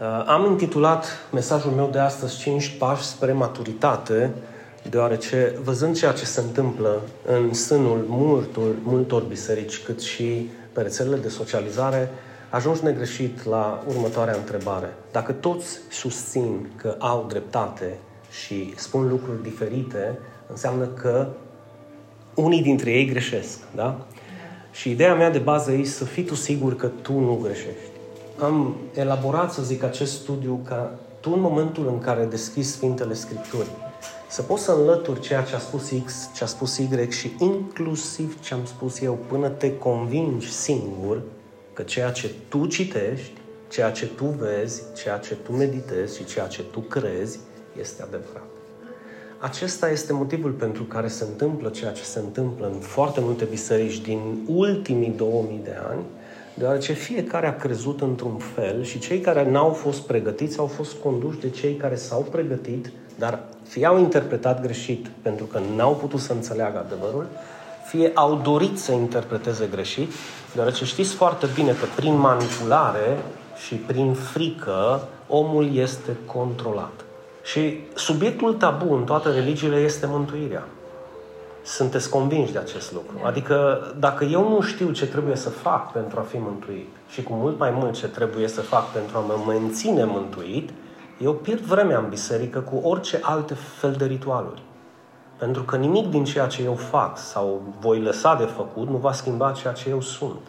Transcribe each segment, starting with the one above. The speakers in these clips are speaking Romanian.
Uh, am intitulat mesajul meu de astăzi 5 pași spre maturitate, deoarece văzând ceea ce se întâmplă în sânul multor, multor biserici, cât și pe rețelele de socializare, ajungi negreșit la următoarea întrebare. Dacă toți susțin că au dreptate și spun lucruri diferite, înseamnă că unii dintre ei greșesc, da? Și ideea mea de bază e să fii tu sigur că tu nu greșești. Am elaborat, să zic, acest studiu ca tu în momentul în care deschizi Sfintele Scripturi, să poți să înlături ceea ce a spus X, ce a spus Y și inclusiv ce am spus eu, până te convingi singur că ceea ce tu citești, ceea ce tu vezi, ceea ce tu meditezi și ceea ce tu crezi este adevărat. Acesta este motivul pentru care se întâmplă ceea ce se întâmplă în foarte multe biserici din ultimii 2000 de ani, deoarece fiecare a crezut într-un fel și cei care n-au fost pregătiți au fost conduși de cei care s-au pregătit, dar fie au interpretat greșit pentru că n-au putut să înțeleagă adevărul, fie au dorit să interpreteze greșit, deoarece știți foarte bine că prin manipulare și prin frică omul este controlat. Și subiectul tabu în toate religiile este mântuirea. Sunteți convinși de acest lucru. Adică dacă eu nu știu ce trebuie să fac pentru a fi mântuit și cu mult mai mult ce trebuie să fac pentru a mă menține mântuit, eu pierd vremea în biserică cu orice alte fel de ritualuri. Pentru că nimic din ceea ce eu fac sau voi lăsa de făcut nu va schimba ceea ce eu sunt.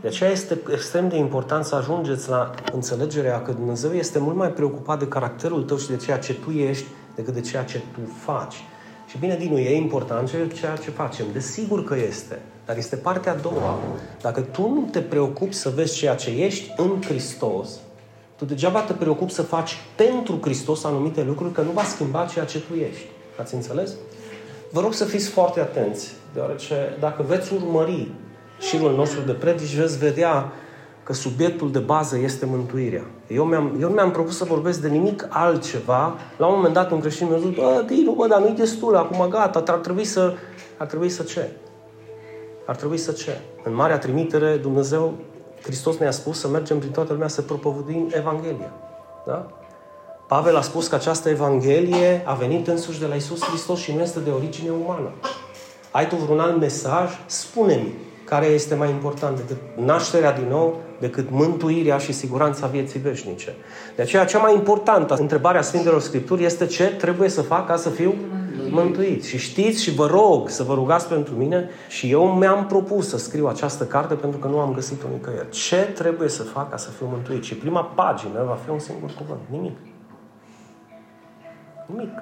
De aceea este extrem de important să ajungeți la înțelegerea că Dumnezeu este mult mai preocupat de caracterul tău și de ceea ce tu ești decât de ceea ce tu faci. Și bine, Dinu, e important ceea ce facem. Desigur că este. Dar este partea a doua. Dacă tu nu te preocupi să vezi ceea ce ești în Hristos, tu degeaba te preocupi să faci pentru Hristos anumite lucruri, că nu va schimba ceea ce tu ești. Ați înțeles? Vă rog să fiți foarte atenți, deoarece dacă veți urmări șirul nostru de predici, veți vedea că subiectul de bază este mântuirea. Eu, mi-am, eu nu mi-am propus să vorbesc de nimic altceva. La un moment dat un creștin mi-a zis, bă, Dinu, bă, dar nu-i destul, acum gata, ar trebui să... Ar trebui să ce? Ar trebui să ce? În Marea Trimitere, Dumnezeu, Hristos ne-a spus să mergem prin toată lumea să propovăduim Evanghelia. Da? Pavel a spus că această Evanghelie a venit însuși de la Isus Hristos și nu este de origine umană. Ai tu vreun alt mesaj? Spune-mi care este mai important decât nașterea din nou, decât mântuirea și siguranța vieții veșnice. De aceea, cea mai importantă întrebare a Sfintelor Scripturi este ce trebuie să fac ca să fiu mântuit. Și știți și vă rog să vă rugați pentru mine și eu mi-am propus să scriu această carte pentru că nu am găsit-o nicăieri. Ce trebuie să fac ca să fiu mântuit? Și prima pagină va fi un singur cuvânt. Nimic. Nimic.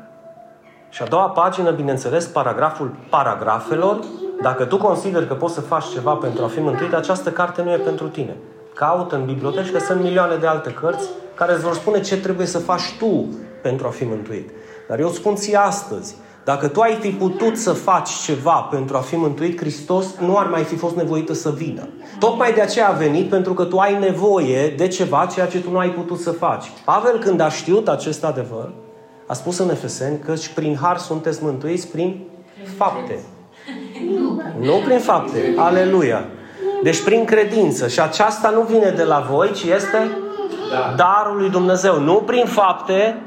Și a doua pagină, bineînțeles, paragraful paragrafelor. Dacă tu consideri că poți să faci ceva pentru a fi mântuit, această carte nu e pentru tine. Caută în biblioteci că sunt milioane de alte cărți care îți vor spune ce trebuie să faci tu pentru a fi mântuit. Dar eu îți spun ție astăzi, dacă tu ai fi putut să faci ceva pentru a fi mântuit, Hristos nu ar mai fi fost nevoită să vină. Tocmai de aceea a venit, pentru că tu ai nevoie de ceva, ceea ce tu nu ai putut să faci. Pavel, când a știut acest adevăr, a spus în Efeseni că și prin har sunteți mântuiți prin fapte. Nu prin fapte. Aleluia. Deci prin credință. Și aceasta nu vine de la voi, ci este da. darul lui Dumnezeu. Nu prin fapte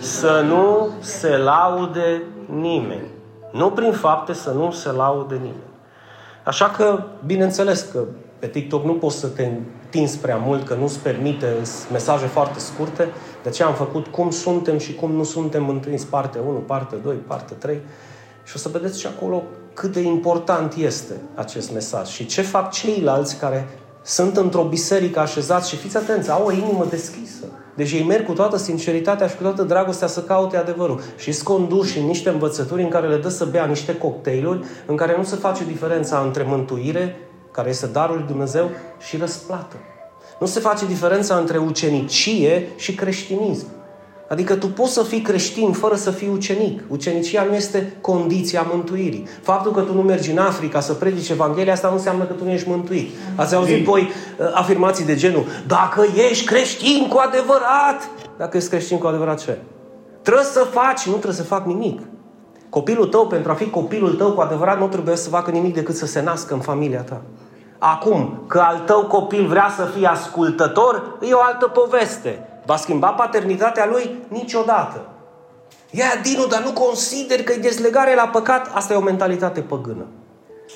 să nu se laude nimeni. Nu prin fapte să nu se laude nimeni. Așa că, bineînțeles că pe TikTok nu poți să te întinzi prea mult, că nu-ți permite mesaje foarte scurte. De ce am făcut cum suntem și cum nu suntem mântuiți, parte 1, parte 2, parte 3. Și o să vedeți și acolo cât de important este acest mesaj și ce fac ceilalți care sunt într-o biserică așezați și fiți atenți, au o inimă deschisă. Deci ei merg cu toată sinceritatea și cu toată dragostea să caute adevărul. Și sunt conduși în niște învățături în care le dă să bea niște cocktailuri, în care nu se face diferența între mântuire, care este darul lui Dumnezeu, și răsplată. Nu se face diferența între ucenicie și creștinism. Adică tu poți să fii creștin fără să fii ucenic. Ucenicia nu este condiția mântuirii. Faptul că tu nu mergi în Africa să predici Evanghelia, asta nu înseamnă că tu nu ești mântuit. Ați auzit voi uh, afirmații de genul, dacă ești creștin cu adevărat, dacă ești creștin cu adevărat ce? Trebuie să faci, nu trebuie să fac nimic. Copilul tău, pentru a fi copilul tău cu adevărat, nu trebuie să facă nimic decât să se nască în familia ta. Acum, că al tău copil vrea să fie ascultător, e o altă poveste. Va schimba paternitatea lui? Niciodată. Ia, Dinu, dar nu consider că e dezlegare la păcat? Asta e o mentalitate păgână.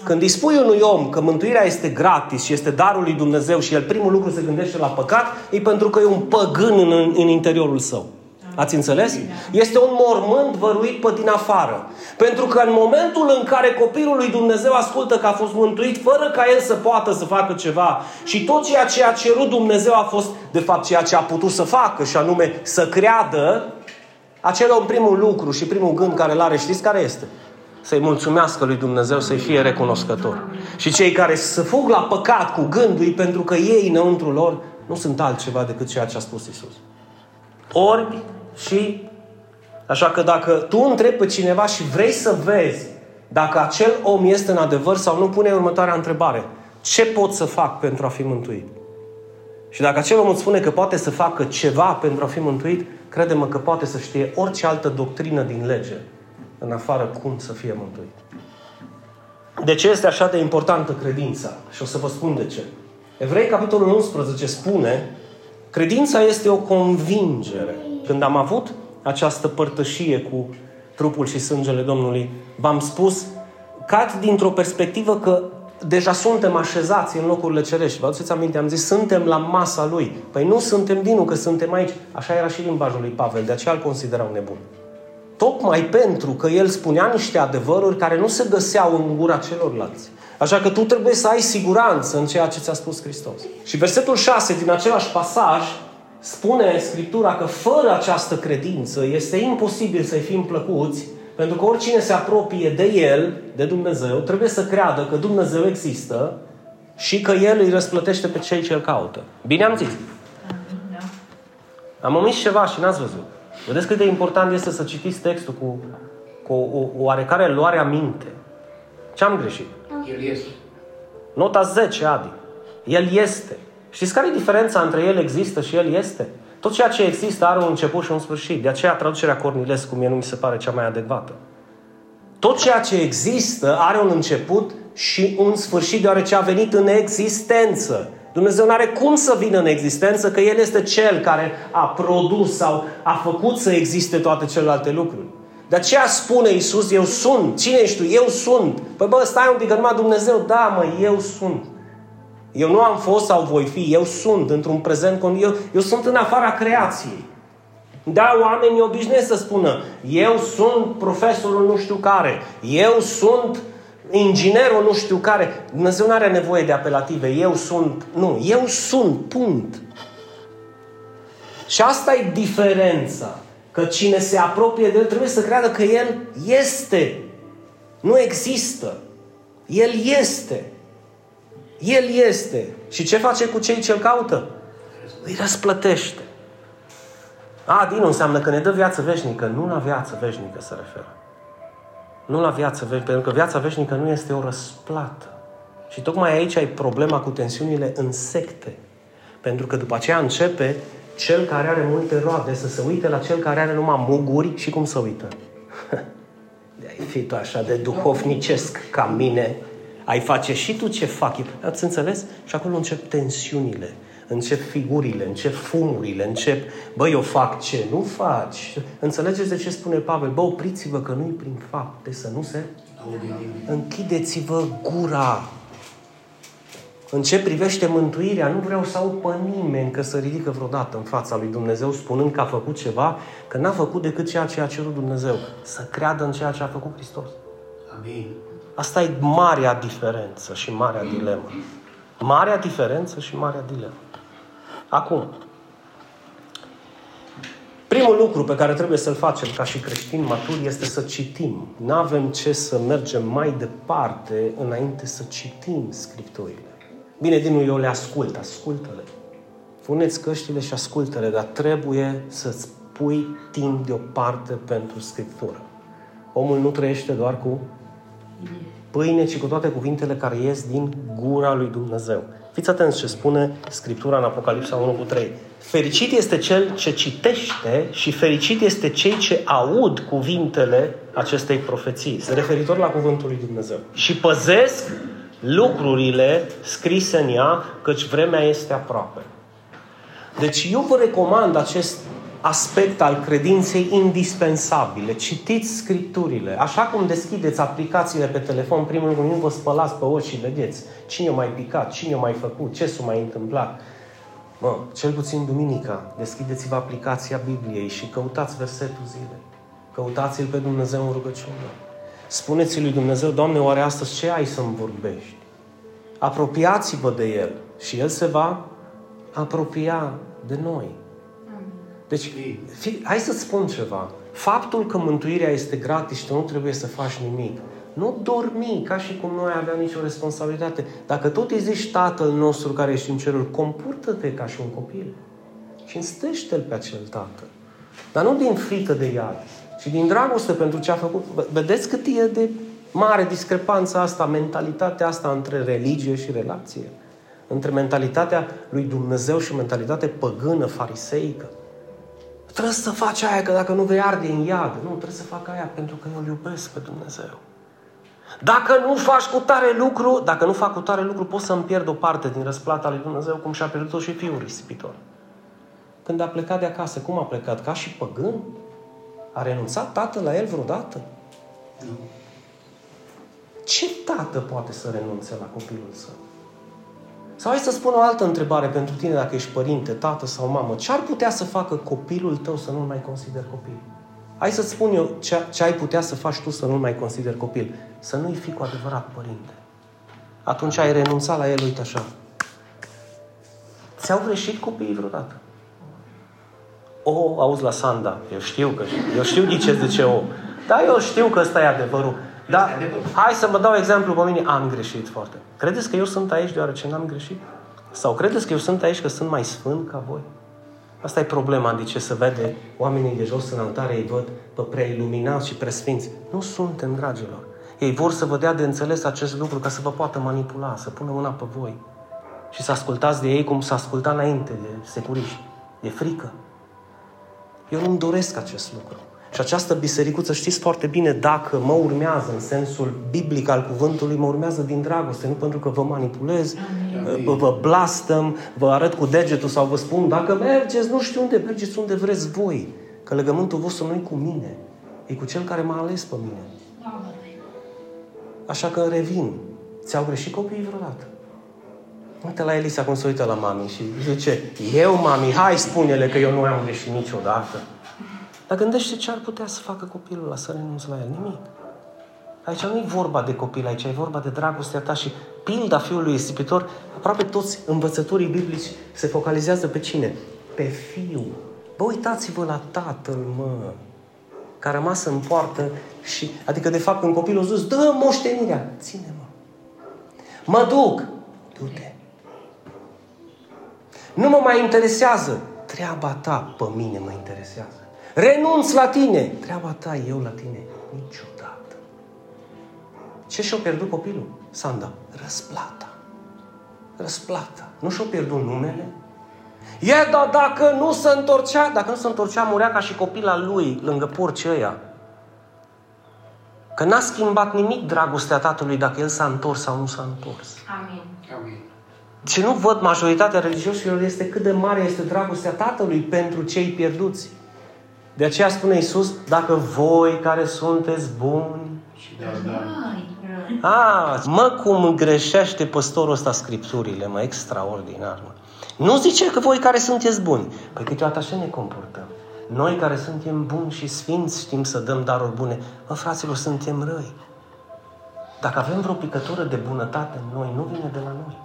Când îi spui unui om că mântuirea este gratis și este darul lui Dumnezeu și el primul lucru se gândește la păcat, e pentru că e un păgân în, în interiorul său. Ați înțeles? Este un mormânt văruit pe din afară. Pentru că în momentul în care copilul lui Dumnezeu ascultă că a fost mântuit, fără ca el să poată să facă ceva, și tot ceea ce a cerut Dumnezeu a fost, de fapt, ceea ce a putut să facă, și anume să creadă, acela un primul lucru și primul gând care îl are, știți care este? Să-i mulțumească lui Dumnezeu, să-i fie recunoscător. Și cei care să fug la păcat cu gândul, pentru că ei înăuntru lor nu sunt altceva decât ceea ce a spus Isus. Orbi și Așa că dacă tu întrebi pe cineva și vrei să vezi dacă acel om este în adevăr sau nu, pune următoarea întrebare. Ce pot să fac pentru a fi mântuit? Și dacă acel om îți spune că poate să facă ceva pentru a fi mântuit, crede-mă că poate să știe orice altă doctrină din lege, în afară cum să fie mântuit. De ce este așa de importantă credința? Și o să vă spun de ce. Evrei, capitolul 11, spune credința este o convingere. Când am avut această părtășie cu trupul și sângele Domnului, v-am spus, cad dintr-o perspectivă că deja suntem așezați în locurile cerești. Vă aduceți aminte? Am zis, suntem la masa Lui. Păi nu suntem dinu că suntem aici. Așa era și limbajul lui Pavel, de aceea îl considerau nebun. Tocmai pentru că el spunea niște adevăruri care nu se găseau în gura celorlalți. Așa că tu trebuie să ai siguranță în ceea ce ți-a spus Hristos. Și versetul 6 din același pasaj spune Scriptura că fără această credință este imposibil să-i fim plăcuți, pentru că oricine se apropie de El, de Dumnezeu, trebuie să creadă că Dumnezeu există și că El îi răsplătește pe cei ce îl caută. Bine am zis? Da. Am omis ceva și n-ați văzut. Vedeți cât de important este să citiți textul cu, cu o, o oarecare luare aminte. Ce am greșit? El este. Nota 10, Adi. El este. Știți care e diferența între El există și El este? Tot ceea ce există are un început și un sfârșit. De aceea traducerea Cornilescu mie nu mi se pare cea mai adecvată. Tot ceea ce există are un început și un sfârșit deoarece a venit în existență. Dumnezeu nu are cum să vină în existență că El este Cel care a produs sau a făcut să existe toate celelalte lucruri. De aceea spune Iisus, eu sunt. Cine ești tu? Eu sunt. Păi bă, stai un pic, că numai Dumnezeu. Da, mă, eu sunt. Eu nu am fost sau voi fi, eu sunt într-un prezent, eu, eu sunt în afara creației. Da, oamenii obișnuiesc să spună, eu sunt profesorul nu știu care, eu sunt inginerul nu știu care. Dumnezeu nu are nevoie de apelative, eu sunt, nu, eu sunt, punct. Și asta e diferența. Că cine se apropie de El trebuie să creadă că El este. Nu există. El este. El este. Și ce face cu cei ce îl caută? Îi răsplătește. A, din înseamnă că ne dă viață veșnică. Nu la viață veșnică se referă. Nu la viață veșnică, pentru că viața veșnică nu este o răsplată. Și tocmai aici ai problema cu tensiunile în secte. Pentru că după aceea începe cel care are multe roade să se uite la cel care are numai muguri și cum să uită. de ai fi tu așa de duhovnicesc ca mine, ai face și tu ce fac. Ați înțeles? Și acolo încep tensiunile, încep figurile, încep fumurile, încep, băi, eu fac ce nu faci. Înțelegeți de ce spune Pavel? Bă, opriți-vă că nu-i prin fapte să nu se... Închideți-vă gura. În ce privește mântuirea, nu vreau să aud pe nimeni că să ridică vreodată în fața lui Dumnezeu spunând că a făcut ceva, că n-a făcut decât ceea ce a cerut Dumnezeu. Să creadă în ceea ce a făcut Hristos. Amin. Asta e marea diferență și marea dilemă. Marea diferență și marea dilemă. Acum, primul lucru pe care trebuie să-l facem ca și creștini maturi este să citim. Nu avem ce să mergem mai departe înainte să citim Scripturile. Bine, din eu le ascult, ascultă-le. Puneți căștile și ascultă-le, dar trebuie să-ți pui timp deoparte pentru Scriptură. Omul nu trăiește doar cu pâine, ci cu toate cuvintele care ies din gura lui Dumnezeu. Fiți atenți ce spune Scriptura în Apocalipsa 1 cu 3. Fericit este cel ce citește și fericit este cei ce aud cuvintele acestei profeții. Se referitor la cuvântul lui Dumnezeu. Și păzesc lucrurile scrise în ea, căci vremea este aproape. Deci eu vă recomand acest aspect al credinței indispensabile. Citiți scripturile. Așa cum deschideți aplicațiile pe telefon, primul rând nu vă spălați pe ochi și vedeți cine a mai picat, cine a mai făcut, ce s-a mai întâmplat. Mă, cel puțin duminica, deschideți-vă aplicația Bibliei și căutați versetul zilei. Căutați-L pe Dumnezeu în rugăciune. Spuneți lui Dumnezeu, Doamne, oare astăzi ce ai să-mi vorbești? Apropiați-vă de El și El se va apropia de noi. Deci, fi, hai să spun ceva. Faptul că mântuirea este gratis și tu nu trebuie să faci nimic, nu dormi ca și cum noi aveam nicio responsabilitate. Dacă tot îi zici Tatăl nostru care ești în cerul, comportă-te ca și un copil. Și înstește-l pe acel Tată. Dar nu din frică de iad, ci din dragoste pentru ce a făcut. Vedeți cât e de mare discrepanța asta, mentalitatea asta între religie și relație. Între mentalitatea lui Dumnezeu și mentalitatea păgână, fariseică. Trebuie să faci aia, că dacă nu vei arde în iad. Nu, trebuie să fac aia pentru că eu îl iubesc pe Dumnezeu. Dacă nu faci cu tare lucru, dacă nu fac cu tare lucru, pot să-mi pierd o parte din răsplata lui Dumnezeu, cum și-a pierdut-o și fiul risipitor. Când a plecat de acasă, cum a plecat? Ca și păgân? A renunțat tatăl la el vreodată? Nu. Ce tată poate să renunțe la copilul său? Sau hai să spun o altă întrebare pentru tine dacă ești părinte, tată sau mamă. Ce ar putea să facă copilul tău să nu-l mai consider copil? Hai să-ți spun eu ce, ce ai putea să faci tu să nu-l mai consider copil. Să nu-i fi cu adevărat părinte. Atunci ai renunțat la el, uite așa. Ți-au greșit copiii vreodată? O, auzi la Sanda. Eu știu că eu știu de ce zice o. Da, eu știu că ăsta e adevărul. Da, hai să vă dau exemplu pe mine. Am greșit foarte. Credeți că eu sunt aici deoarece n-am greșit? Sau credeți că eu sunt aici că sunt mai sfânt ca voi? Asta e problema de ce se vede oamenii de jos în altare, îi văd pe prea iluminați și presfinți. Nu suntem, dragilor. Ei vor să vă dea de înțeles acest lucru ca să vă poată manipula, să pună mâna pe voi. Și să ascultați de ei cum s-a ascultat înainte de securiști. E frică. Eu nu-mi doresc acest lucru. Și această bisericuță, știți foarte bine, dacă mă urmează în sensul biblic al cuvântului, mă urmează din dragoste, nu pentru că vă manipulez, vă, vă blastăm, vă arăt cu degetul sau vă spun, dacă mergeți, nu știu unde, mergeți unde vreți voi. Că legământul vostru nu e cu mine, e cu cel care m-a ales pe mine. Așa că revin. Ți-au greșit copiii vreodată? Uite la Elisa cum se uită la mami și zice, eu, mami, hai spune-le că eu nu am greșit niciodată. Dar gândește ce ar putea să facă copilul ăla să renunțe la el. Nimic. Aici nu e vorba de copil, aici e vorba de dragostea ta și pilda fiului ispitor. Aproape toți învățătorii biblici se focalizează pe cine? Pe fiu. Bă, uitați-vă la tatăl, mă, care a rămas în poartă și, adică de fapt când copilul a zis, dă moștenirea, ține-mă. Mă duc, du-te. Nu mă mai interesează. Treaba ta pe mine mă interesează. Renunț la tine. Treaba ta, eu la tine. Niciodată. Ce și-a pierdut copilul? Sanda. Răsplata. Răsplata. Nu și-a pierdut numele? E, dar dacă nu se întorcea, dacă nu se întorcea, murea ca și copila lui lângă porcii ăia. Că n-a schimbat nimic dragostea tatălui dacă el s-a întors sau nu s-a întors. Amin. Amin. Ce nu văd majoritatea religioșilor este cât de mare este dragostea tatălui pentru cei pierduți. De aceea spune Iisus, dacă voi care sunteți buni... Da, da. A, mă, cum greșește păstorul ăsta scripturile, mă, extraordinar, mă. Nu zice că voi care sunteți buni. Păi câteodată așa ne comportăm. Noi care suntem buni și sfinți știm să dăm daruri bune. Mă, fraților, suntem răi. Dacă avem vreo picătură de bunătate în noi, nu vine de la noi.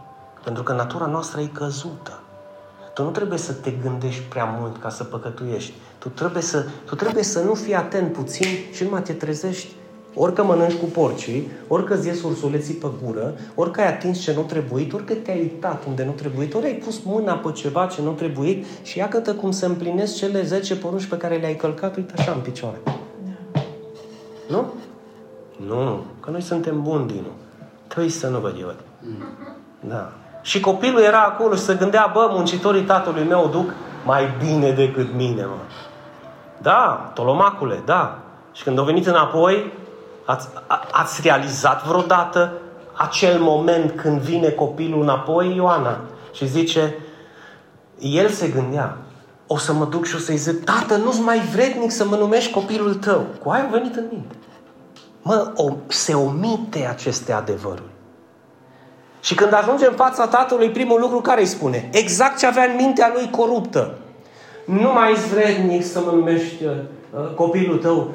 Pentru că natura noastră e căzută. Tu nu trebuie să te gândești prea mult ca să păcătuiești. Tu trebuie să, tu trebuie să nu fii atent puțin și numai te trezești Orică mănânci cu porcii, orică îți ursuleții pe gură, orică ai atins ce nu trebuie, orică te-ai uitat unde nu trebuie, ori ai pus mâna pe ceva ce nu trebuie și iată cum să împlinesc cele 10 porunci pe care le-ai călcat, uite așa în picioare. Da. Nu? Nu, că noi suntem buni, Dinu. Trebuie să nu vă eu. Mm. Da. Și copilul era acolo și se gândea, bă, muncitorii tatălui meu duc mai bine decât mine, mă. Da, tolomacule, da. Și când au venit înapoi, ați, a, ați realizat vreodată acel moment când vine copilul înapoi, Ioana, și zice, el se gândea, o să mă duc și o să-i zic, tată, nu-ți mai vrednic să mă numești copilul tău. Cu aia a venit în minte. Mă, o, se omite aceste adevăruri. Și când ajunge în fața tatălui, primul lucru care îi spune? Exact ce avea în mintea lui coruptă. Nu mai ești vrednic să mă numești uh, copilul tău.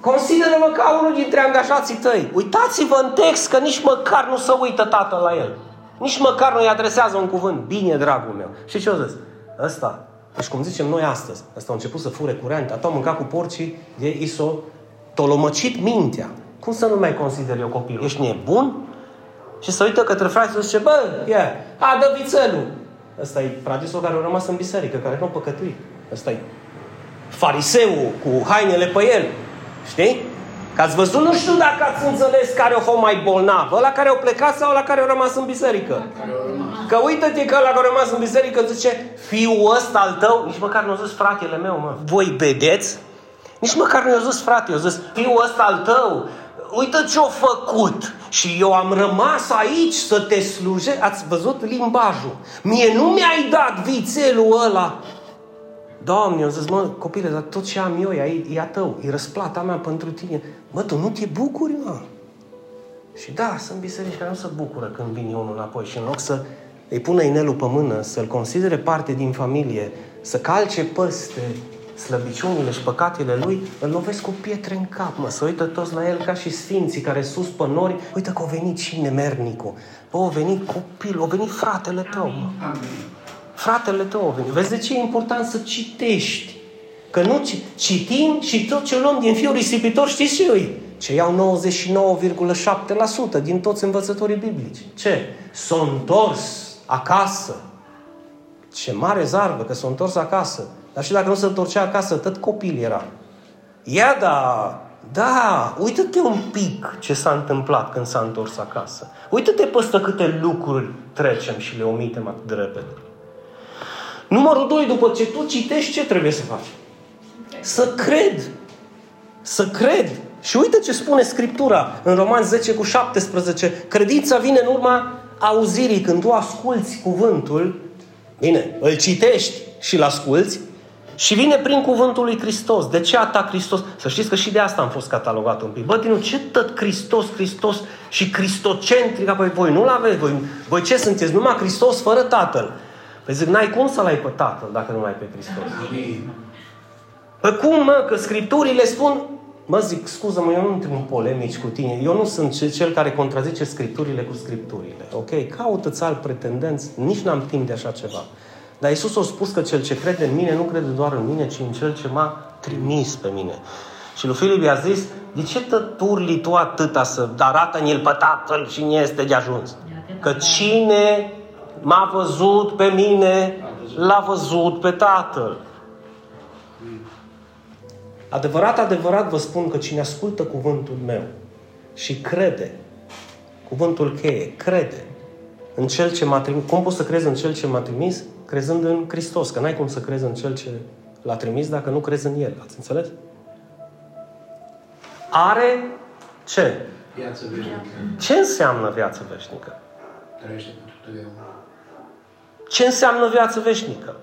Consideră-mă ca unul dintre angajații tăi. Uitați-vă în text că nici măcar nu se uită tatăl la el. Nici măcar nu-i adresează un cuvânt. Bine, dragul meu. Și ce o zis? Ăsta. Deci cum zicem noi astăzi. Ăsta a început să fure curent. Ata au mâncat cu porcii, de i s-o tolomăcit mintea. Cum să nu mai consider eu copilul? Ești nebun? Și să uită către frate și zice, bă, ia, a, dă vițelul. Ăsta e fragisul care a rămas în biserică, care nu a păcătuit. Ăsta e fariseul cu hainele pe el. Știi? Că ați văzut, nu știu dacă ați înțeles care o fost mai bolnav, ăla care au plecat sau ăla care au rămas în biserică. Că uită-te că ăla care a rămas în biserică zice, fiul ăsta al tău, nici măcar nu a zis fratele meu, mă. Voi vedeți? Nici măcar nu i-a zis frate, i-a zis, fiul ăsta al tău, uită ce-a făcut. Și eu am rămas aici să te sluje. Ați văzut limbajul. Mie nu mi-ai dat vițelul ăla. Doamne, eu zis, mă, copile, dar tot ce am eu e, e a tău, e răsplata mea pentru tine. Mă, tu nu te bucuri, mă? Și da, sunt biserici care nu se bucură când vine unul înapoi și în loc să îi pună inelul pe mână, să-l considere parte din familie, să calce păste slăbiciunile și păcatele lui, îl lovesc cu pietre în cap, mă, să uită toți la el ca și sfinții care sus pe nori, uite că a venit și nemernicul, bă, a venit copil, a venit fratele tău, mă. Amin. Fratele tău a venit. Vezi de ce e important să citești? Că nu citim și tot ce luăm din fiul risipitor, știți ce îi? Ce iau 99,7% din toți învățătorii biblici. Ce? S-au întors acasă. Ce mare zarvă că s-au întors acasă. Dar și dacă nu se întorcea acasă, tot copil era. Ia da, da, uită-te un pic ce s-a întâmplat când s-a întors acasă. Uită-te peste câte lucruri trecem și le omitem atât de repede. Numărul doi, după ce tu citești, ce trebuie să faci? Să cred. Să cred. Și uite ce spune Scriptura în Roman 10 cu 17. Credința vine în urma auzirii. Când tu asculți cuvântul, bine, îl citești și îl asculți, și vine prin cuvântul lui Hristos. De ce atac Hristos? Să știți că și de asta am fost catalogat un pic. Bă, Tinu, ce tot Hristos, Hristos și cristocentric? Păi voi nu-l aveți. Voi, voi ce sunteți? Numai Hristos fără Tatăl. Păi zic, n-ai cum să-L ai pe Tatăl dacă nu l-ai pe Hristos. Păi cum, mă? Că Scripturile spun... Mă zic, scuză-mă, eu nu intru în polemici cu tine. Eu nu sunt cel care contrazice Scripturile cu Scripturile. Ok? Caută-ți alt pretendenți. Nici n-am timp de așa ceva. Dar Isus a spus că cel ce crede în mine nu crede doar în mine, ci în cel ce m-a trimis pe mine. Și lui Filip i-a zis, de ce tăturli tu atâta să arată în el pe tatăl și nu este de ajuns? Că cine m-a văzut pe mine, l-a văzut pe tatăl. Adevărat, adevărat vă spun că cine ascultă cuvântul meu și crede, cuvântul cheie, crede în Cel ce m-a trimis. Cum poți să crezi în Cel ce m-a trimis? Crezând în Hristos. Că n-ai cum să crezi în Cel ce l-a trimis dacă nu crezi în El. Ați înțeles? Are ce? Viață veșnică. Ce înseamnă viață veșnică? Trăiește pentru totdeauna. Ce înseamnă viață veșnică?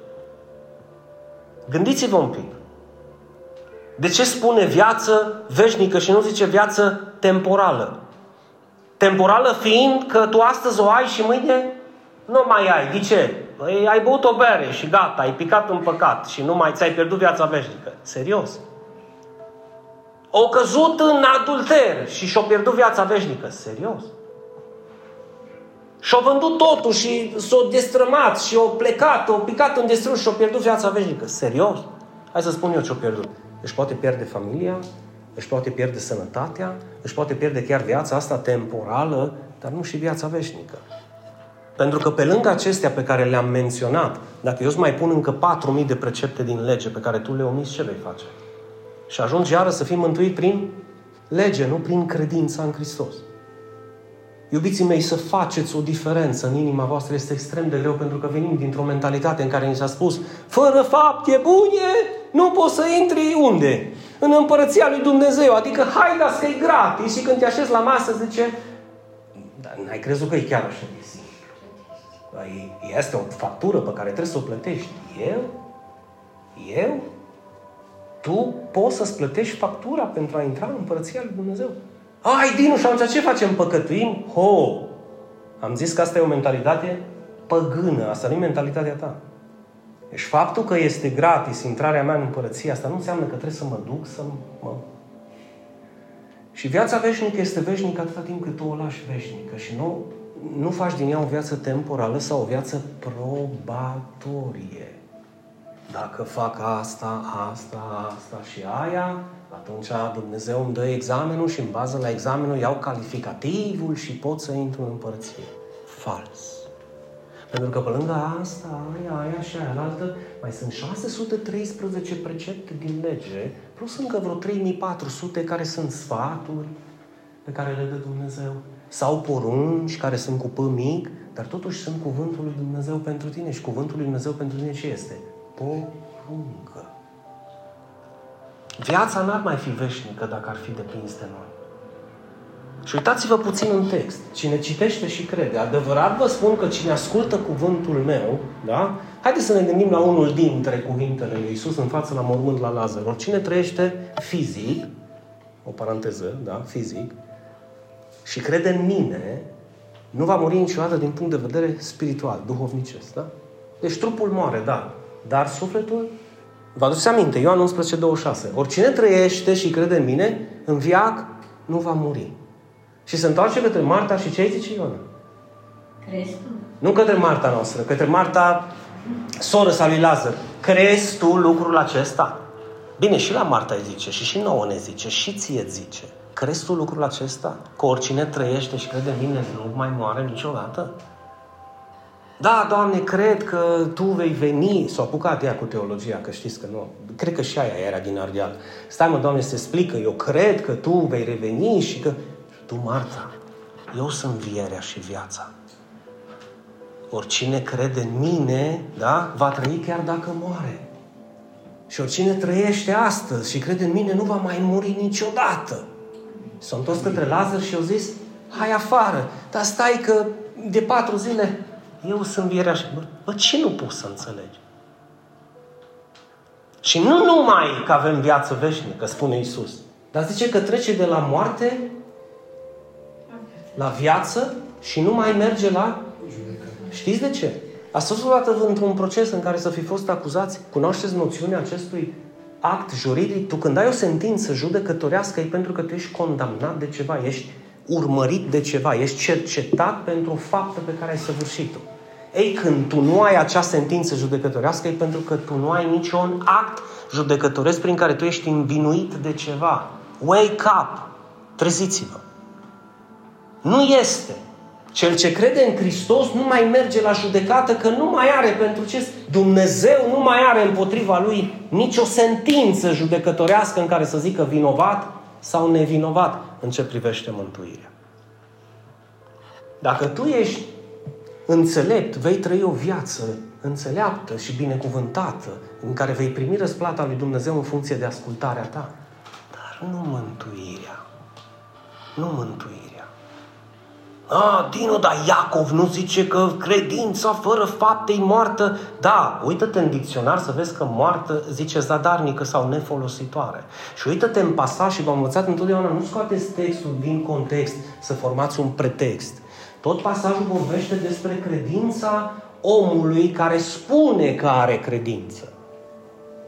Gândiți-vă un pic. De ce spune viață veșnică și nu zice viață temporală? Temporală fiind că tu astăzi o ai și mâine nu mai ai. De ce? Păi ai băut o bere și gata, ai picat în păcat și nu mai ți-ai pierdut viața veșnică. Serios. O căzut în adulter și și-o pierdut viața veșnică. Serios. Și-o vândut totul și s-o destrămat și-o plecat, o picat în destrus și-o pierdut viața veșnică. Serios? Hai să spun eu ce-o pierdut. Își poate pierde familia, își poate pierde sănătatea, își poate pierde chiar viața asta temporală, dar nu și viața veșnică. Pentru că pe lângă acestea pe care le-am menționat, dacă eu îți mai pun încă 4.000 de precepte din lege pe care tu le omiți, ce vei face? Și ajungi iară să fii mântuit prin lege, nu prin credința în Hristos. Iubiții mei, să faceți o diferență în inima voastră este extrem de greu pentru că venim dintr-o mentalitate în care ni s-a spus fără fapte bune nu poți să intri unde? În împărăția lui Dumnezeu. Adică hai, dar că e gratis și când te așezi la masă zice dar n-ai crezut că e chiar așa de simplu. Este o factură pe care trebuie să o plătești. Eu? Eu? Tu poți să-ți plătești factura pentru a intra în Împărăția Lui Dumnezeu. Ai, Dinu, și atunci ce facem? Păcătuim? Ho! Am zis că asta e o mentalitate păgână. Asta nu e mentalitatea ta. Deci faptul că este gratis intrarea mea în împărăție, asta nu înseamnă că trebuie să mă duc să mă... Și viața veșnică este veșnică atâta timp cât tu o lași veșnică și nu, nu faci din ea o viață temporală sau o viață probatorie. Dacă fac asta, asta, asta și aia, atunci Dumnezeu îmi dă examenul și în bază la examenul iau calificativul și pot să intru în împărăție. Fals. Pentru că pe lângă asta, aia, aia și aia altă, mai sunt 613 precepte din lege, plus încă vreo 3400 care sunt sfaturi pe care le dă Dumnezeu. Sau porunci care sunt cu P mic, dar totuși sunt cuvântul lui Dumnezeu pentru tine. Și cuvântul lui Dumnezeu pentru tine ce este? Poruncă. Viața n-ar mai fi veșnică dacă ar fi depins de noi. Și uitați-vă puțin în text. Cine citește și crede. Adevărat vă spun că cine ascultă cuvântul meu, da? Haideți să ne gândim la unul dintre cuvintele lui Isus în față la mormânt la Lazar. Oricine trăiește fizic, o paranteză, da, fizic, și crede în mine, nu va muri niciodată din punct de vedere spiritual, duhovnicesc, da? Deci trupul moare, da, dar sufletul Vă aduceți aminte, Ioan 11, 26. Oricine trăiește și crede în mine, în viac nu va muri. Și se întoarce către Marta și ce îi zice Ioana? Crezi tu? Nu către Marta noastră, către Marta, soră sa lui Lazar. Crezi tu lucrul acesta? Bine, și la Marta îi zice, și și nouă ne zice, și ție zice. Crezi tu lucrul acesta? Că oricine trăiește și crede în mine nu mai moare niciodată? Da, Doamne, cred că Tu vei veni, s-a apucat ea cu teologia, că știți că nu, cred că și aia era din Ardeal. Stai mă, Doamne, să explică, eu cred că Tu vei reveni și că... Tu, Marta, eu sunt vierea și viața. Oricine crede în mine, da, va trăi chiar dacă moare. Și oricine trăiește astăzi și crede în mine nu va mai muri niciodată. S-au întors către Lazar și au zis, hai afară, dar stai că de patru zile eu sunt vierea și... Bă, bă, ce nu poți să înțelegi? Și nu numai că avem viață veșnică, spune Isus, dar zice că trece de la moarte la viață și nu mai merge la... Știți de ce? Ați fost odată într-un proces în care să fi fost acuzați? Cunoașteți noțiunea acestui act juridic? Tu când ai o sentință judecătorească e pentru că tu ești condamnat de ceva, ești urmărit de ceva, ești cercetat pentru o faptă pe care ai săvârșit-o. Ei, când tu nu ai acea sentință judecătorească, e pentru că tu nu ai niciun act judecătoresc prin care tu ești învinuit de ceva. Wake up! Treziți-vă! Nu este. Cel ce crede în Hristos nu mai merge la judecată că nu mai are pentru ce Dumnezeu nu mai are împotriva lui nicio sentință judecătorească în care să zică vinovat sau nevinovat în ce privește mântuirea. Dacă tu ești înțelept, vei trăi o viață înțeleaptă și binecuvântată, în care vei primi răsplata lui Dumnezeu în funcție de ascultarea ta. Dar nu mântuirea. Nu mântuirea. A, Dino, dar Iacov nu zice că credința fără fapte e moartă. Da, uită-te în dicționar să vezi că moartă zice zadarnică sau nefolositoare. Și uită-te în pasaj și v-am învățat întotdeauna, nu scoateți textul din context să formați un pretext. Tot pasajul vorbește despre credința omului care spune că are credință.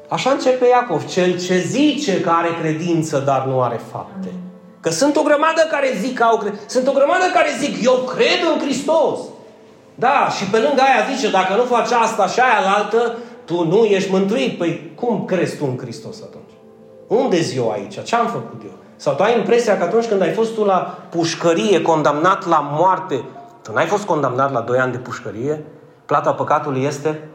Așa începe Iacov, cel ce zice că are credință, dar nu are fapte. Că sunt o grămadă care zic că au credință. Sunt o grămadă care zic, eu cred în Hristos. Da, și pe lângă aia zice, dacă nu faci asta și aia la altă, tu nu ești mântuit. Păi cum crezi tu în Hristos atunci? unde eu aici? Ce am făcut eu? Sau tu ai impresia că atunci când ai fost tu la pușcărie, condamnat la moarte, tu n-ai fost condamnat la 2 ani de pușcărie? Plata păcatului este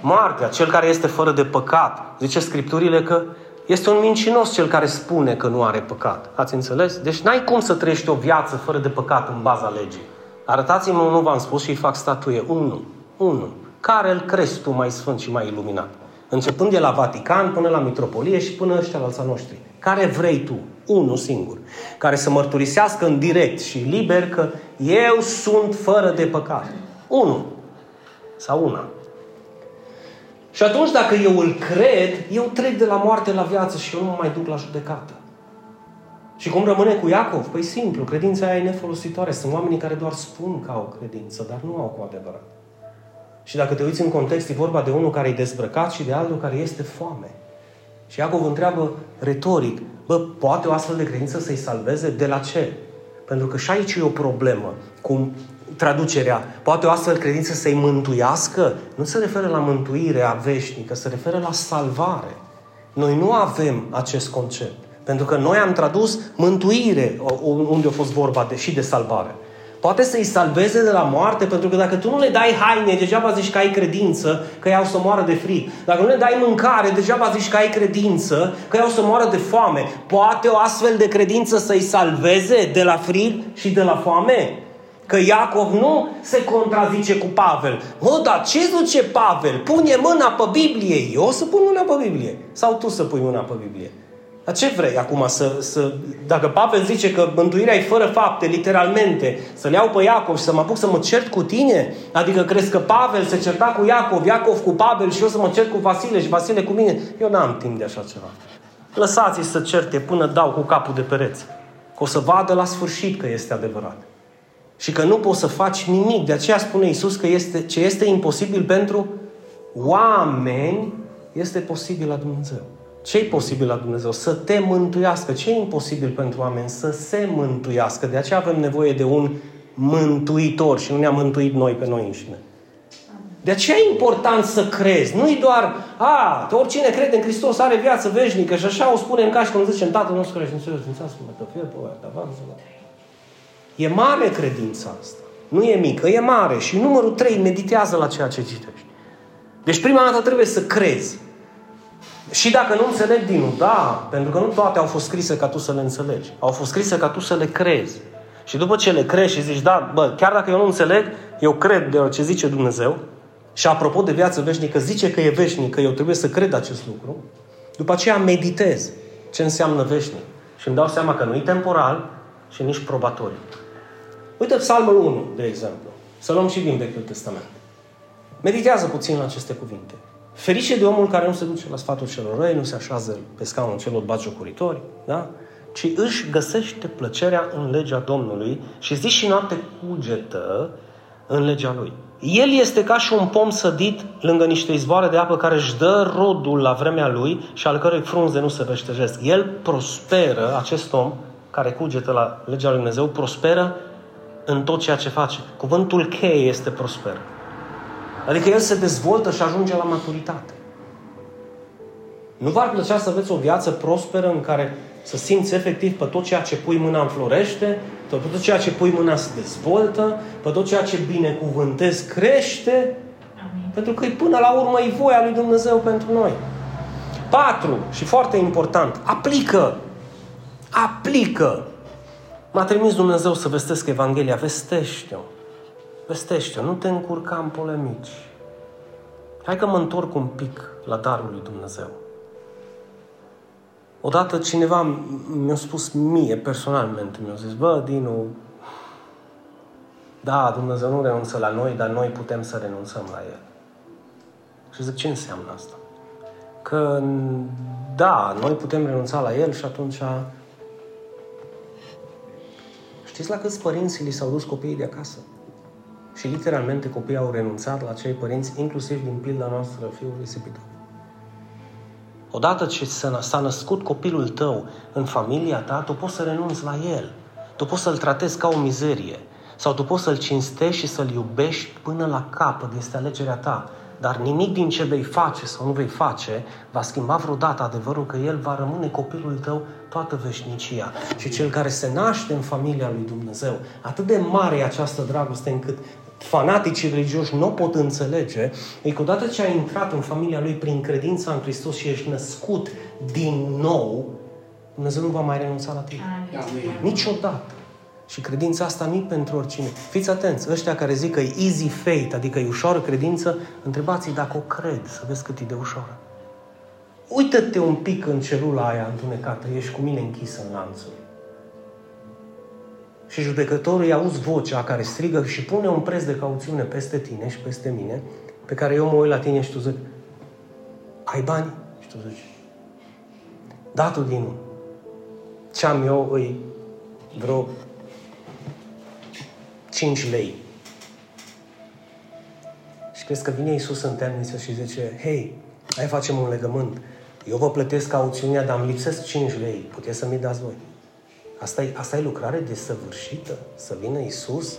moartea. Cel care este fără de păcat. Zice Scripturile că este un mincinos cel care spune că nu are păcat. Ați înțeles? Deci n-ai cum să trăiești o viață fără de păcat în baza legii. Arătați-mă unul, v-am spus, și îi fac statuie. Unul. Unul. Care îl crezi tu mai sfânt și mai iluminat? Începând de la Vatican până la Mitropolie și până ăștia la alța noștri. Care vrei tu? Unul singur. Care să mărturisească în direct și liber că eu sunt fără de păcat. Unul. Sau una. Și atunci dacă eu îl cred, eu trec de la moarte la viață și eu nu mă mai duc la judecată. Și cum rămâne cu Iacov? Păi simplu, credința aia e nefolositoare. Sunt oamenii care doar spun că au credință, dar nu au cu adevărat. Și dacă te uiți în context, e vorba de unul care e dezbrăcat și de altul care este foame. Și Iacov întreabă retoric, bă, poate o astfel de credință să-i salveze? De la ce? Pentru că și aici e o problemă cu traducerea. Poate o astfel credință să-i mântuiască? Nu se referă la mântuirea veșnică, se referă la salvare. Noi nu avem acest concept. Pentru că noi am tradus mântuire, unde a fost vorba de, și de salvare. Poate să-i salveze de la moarte, pentru că dacă tu nu le dai haine, degeaba zici că ai credință, că iau să moară de frig. Dacă nu le dai mâncare, degeaba zici că ai credință, că iau să moară de foame. Poate o astfel de credință să-i salveze de la frig și de la foame? Că Iacov nu se contrazice cu Pavel. Mă, dar ce zice Pavel? Pune mâna pe Biblie. Eu o să pun mâna pe Biblie. Sau tu să pui mâna pe Biblie. Dar ce vrei acum să, să... Dacă Pavel zice că mântuirea e fără fapte, literalmente, să-l iau pe Iacov și să mă apuc să mă cert cu tine? Adică crezi că Pavel se certa cu Iacov, Iacov cu Pavel și eu să mă cert cu Vasile și Vasile cu mine? Eu n-am timp de așa ceva. Lăsați-i să certe până dau cu capul de pereți. Că o să vadă la sfârșit că este adevărat. Și că nu poți să faci nimic. De aceea spune Isus că este, ce este imposibil pentru oameni este posibil la Dumnezeu. Ce e posibil la Dumnezeu? Să te mântuiască. Ce e imposibil pentru oameni? Să se mântuiască. De aceea avem nevoie de un mântuitor și nu ne-a mântuit noi pe noi înșine. De aceea e important să crezi. Nu-i doar, a, oricine crede în Hristos are viață veșnică și așa o spunem ca și cum zicem, Tatăl nostru care ești în cer, sfințească-mă, te fie pe E mare credința asta. Nu e mică, e mare. Și numărul 3, meditează la ceea ce citești. Deci prima dată trebuie să crezi. Și dacă nu înțeleg din nou, da, pentru că nu toate au fost scrise ca tu să le înțelegi. Au fost scrise ca tu să le crezi. Și după ce le crezi și zici, da, bă, chiar dacă eu nu înțeleg, eu cred de ce zice Dumnezeu. Și apropo de viață veșnică, zice că e veșnică, eu trebuie să cred acest lucru. După aceea meditez ce înseamnă veșnic. Și îmi dau seama că nu e temporal și nici probatoriu. Uite Psalmul 1, de exemplu. Să luăm și din Vechiul Testament. Meditează puțin la aceste cuvinte. Ferice de omul care nu se duce la sfatul celor răi, nu se așează pe scaunul celor batjocuritori, da? ci își găsește plăcerea în legea Domnului și zi și noapte cugetă în legea Lui. El este ca și un pom sădit lângă niște izvoare de apă care își dă rodul la vremea lui și al cărei frunze nu se veștejesc. El prosperă, acest om care cugetă la legea lui Dumnezeu, prosperă în tot ceea ce face. Cuvântul cheie este prosper. Adică el se dezvoltă și ajunge la maturitate. Nu v-ar plăcea să aveți o viață prosperă în care să simți efectiv pe tot ceea ce pui mâna înflorește, pe tot ceea ce pui mâna se dezvoltă, pe tot ceea ce binecuvântezi crește, Amin. pentru că până la urmă e voia lui Dumnezeu pentru noi. Patru, și foarte important, aplică. Aplică. M-a trimis Dumnezeu să vestesc Evanghelia. Vestește-o. Vestește-o. Nu te încurca în polemici. Hai că mă întorc un pic la darul lui Dumnezeu. Odată cineva mi-a spus mie, personalmente, mi-a zis, bă, Dinu, da, Dumnezeu nu renunță la noi, dar noi putem să renunțăm la El. Și zic, ce înseamnă asta? Că, da, noi putem renunța la El și atunci Știți la câți părinți li s-au dus copiii de acasă? Și literalmente copiii au renunțat la cei părinți, inclusiv din pilda noastră, fiul risipitor. Odată ce s-a născut copilul tău în familia ta, tu poți să renunți la el. Tu poți să-l tratezi ca o mizerie. Sau tu poți să-l cinstești și să-l iubești până la capăt. Este alegerea ta. Dar nimic din ce vei face sau nu vei face va schimba vreodată adevărul că El va rămâne copilul tău toată veșnicia. Și cel care se naște în familia lui Dumnezeu, atât de mare e această dragoste încât fanaticii religioși nu o pot înțelege, e că odată ce ai intrat în familia lui prin credința în Hristos și ești născut din nou, Dumnezeu nu va mai renunța la tine. Amin. Niciodată. Și credința asta nu pentru oricine. Fiți atenți, ăștia care zic că e easy faith, adică e ușoară credință, întrebați-i dacă o cred, să vezi cât e de ușoară. uită-te un pic în celula aia întunecată, ești cu mine închisă în lanțuri. Și judecătorul îi auzi vocea care strigă și pune un preț de cauțiune peste tine și peste mine, pe care eu mă uit la tine și tu zic, ai bani? Și tu zici, da, tu din Ce am eu îi vreo 5 lei. Și crezi că vine Iisus în temniță și zice, hei, hai facem un legământ. Eu vă plătesc cauțiunea, dar îmi lipsesc 5 lei. Puteți să mi dați voi. Asta e, asta e lucrare desăvârșită. Să vină Iisus,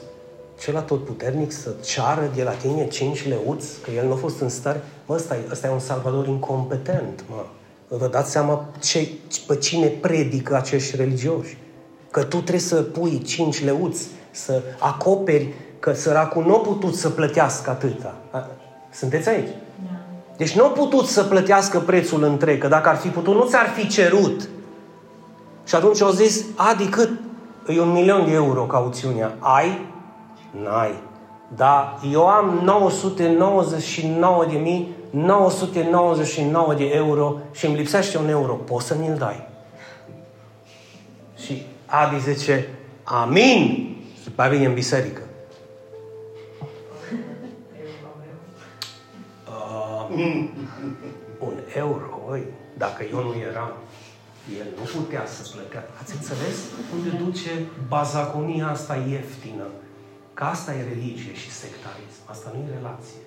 cel puternic, să ceară de la tine 5 leuți, că El nu a fost în stare. Mă, ăsta e, ăsta e un salvador incompetent, mă. Vă dați seama ce, pe cine predică acești religioși? Că tu trebuie să pui 5 leuți, să acoperi că săracul nu a putut să plătească atâta. Sunteți aici? Da. Deci nu a putut să plătească prețul întreg, că dacă ar fi putut, nu ți-ar fi cerut. Și atunci au zis, Adi, cât? E un milion de euro cauțiunea. Ai? N-ai. Da, eu am 999 de mii 999 de euro și îmi lipsește un euro. Poți să mi-l dai? Și Adi zice, amin! Și mai vine în biserică. Uh, un euro, oi, dacă eu nu eram, el nu putea să plătea. Ați înțeles unde duce bazaconia asta ieftină? Că asta e religie și sectarism. Asta nu e relație.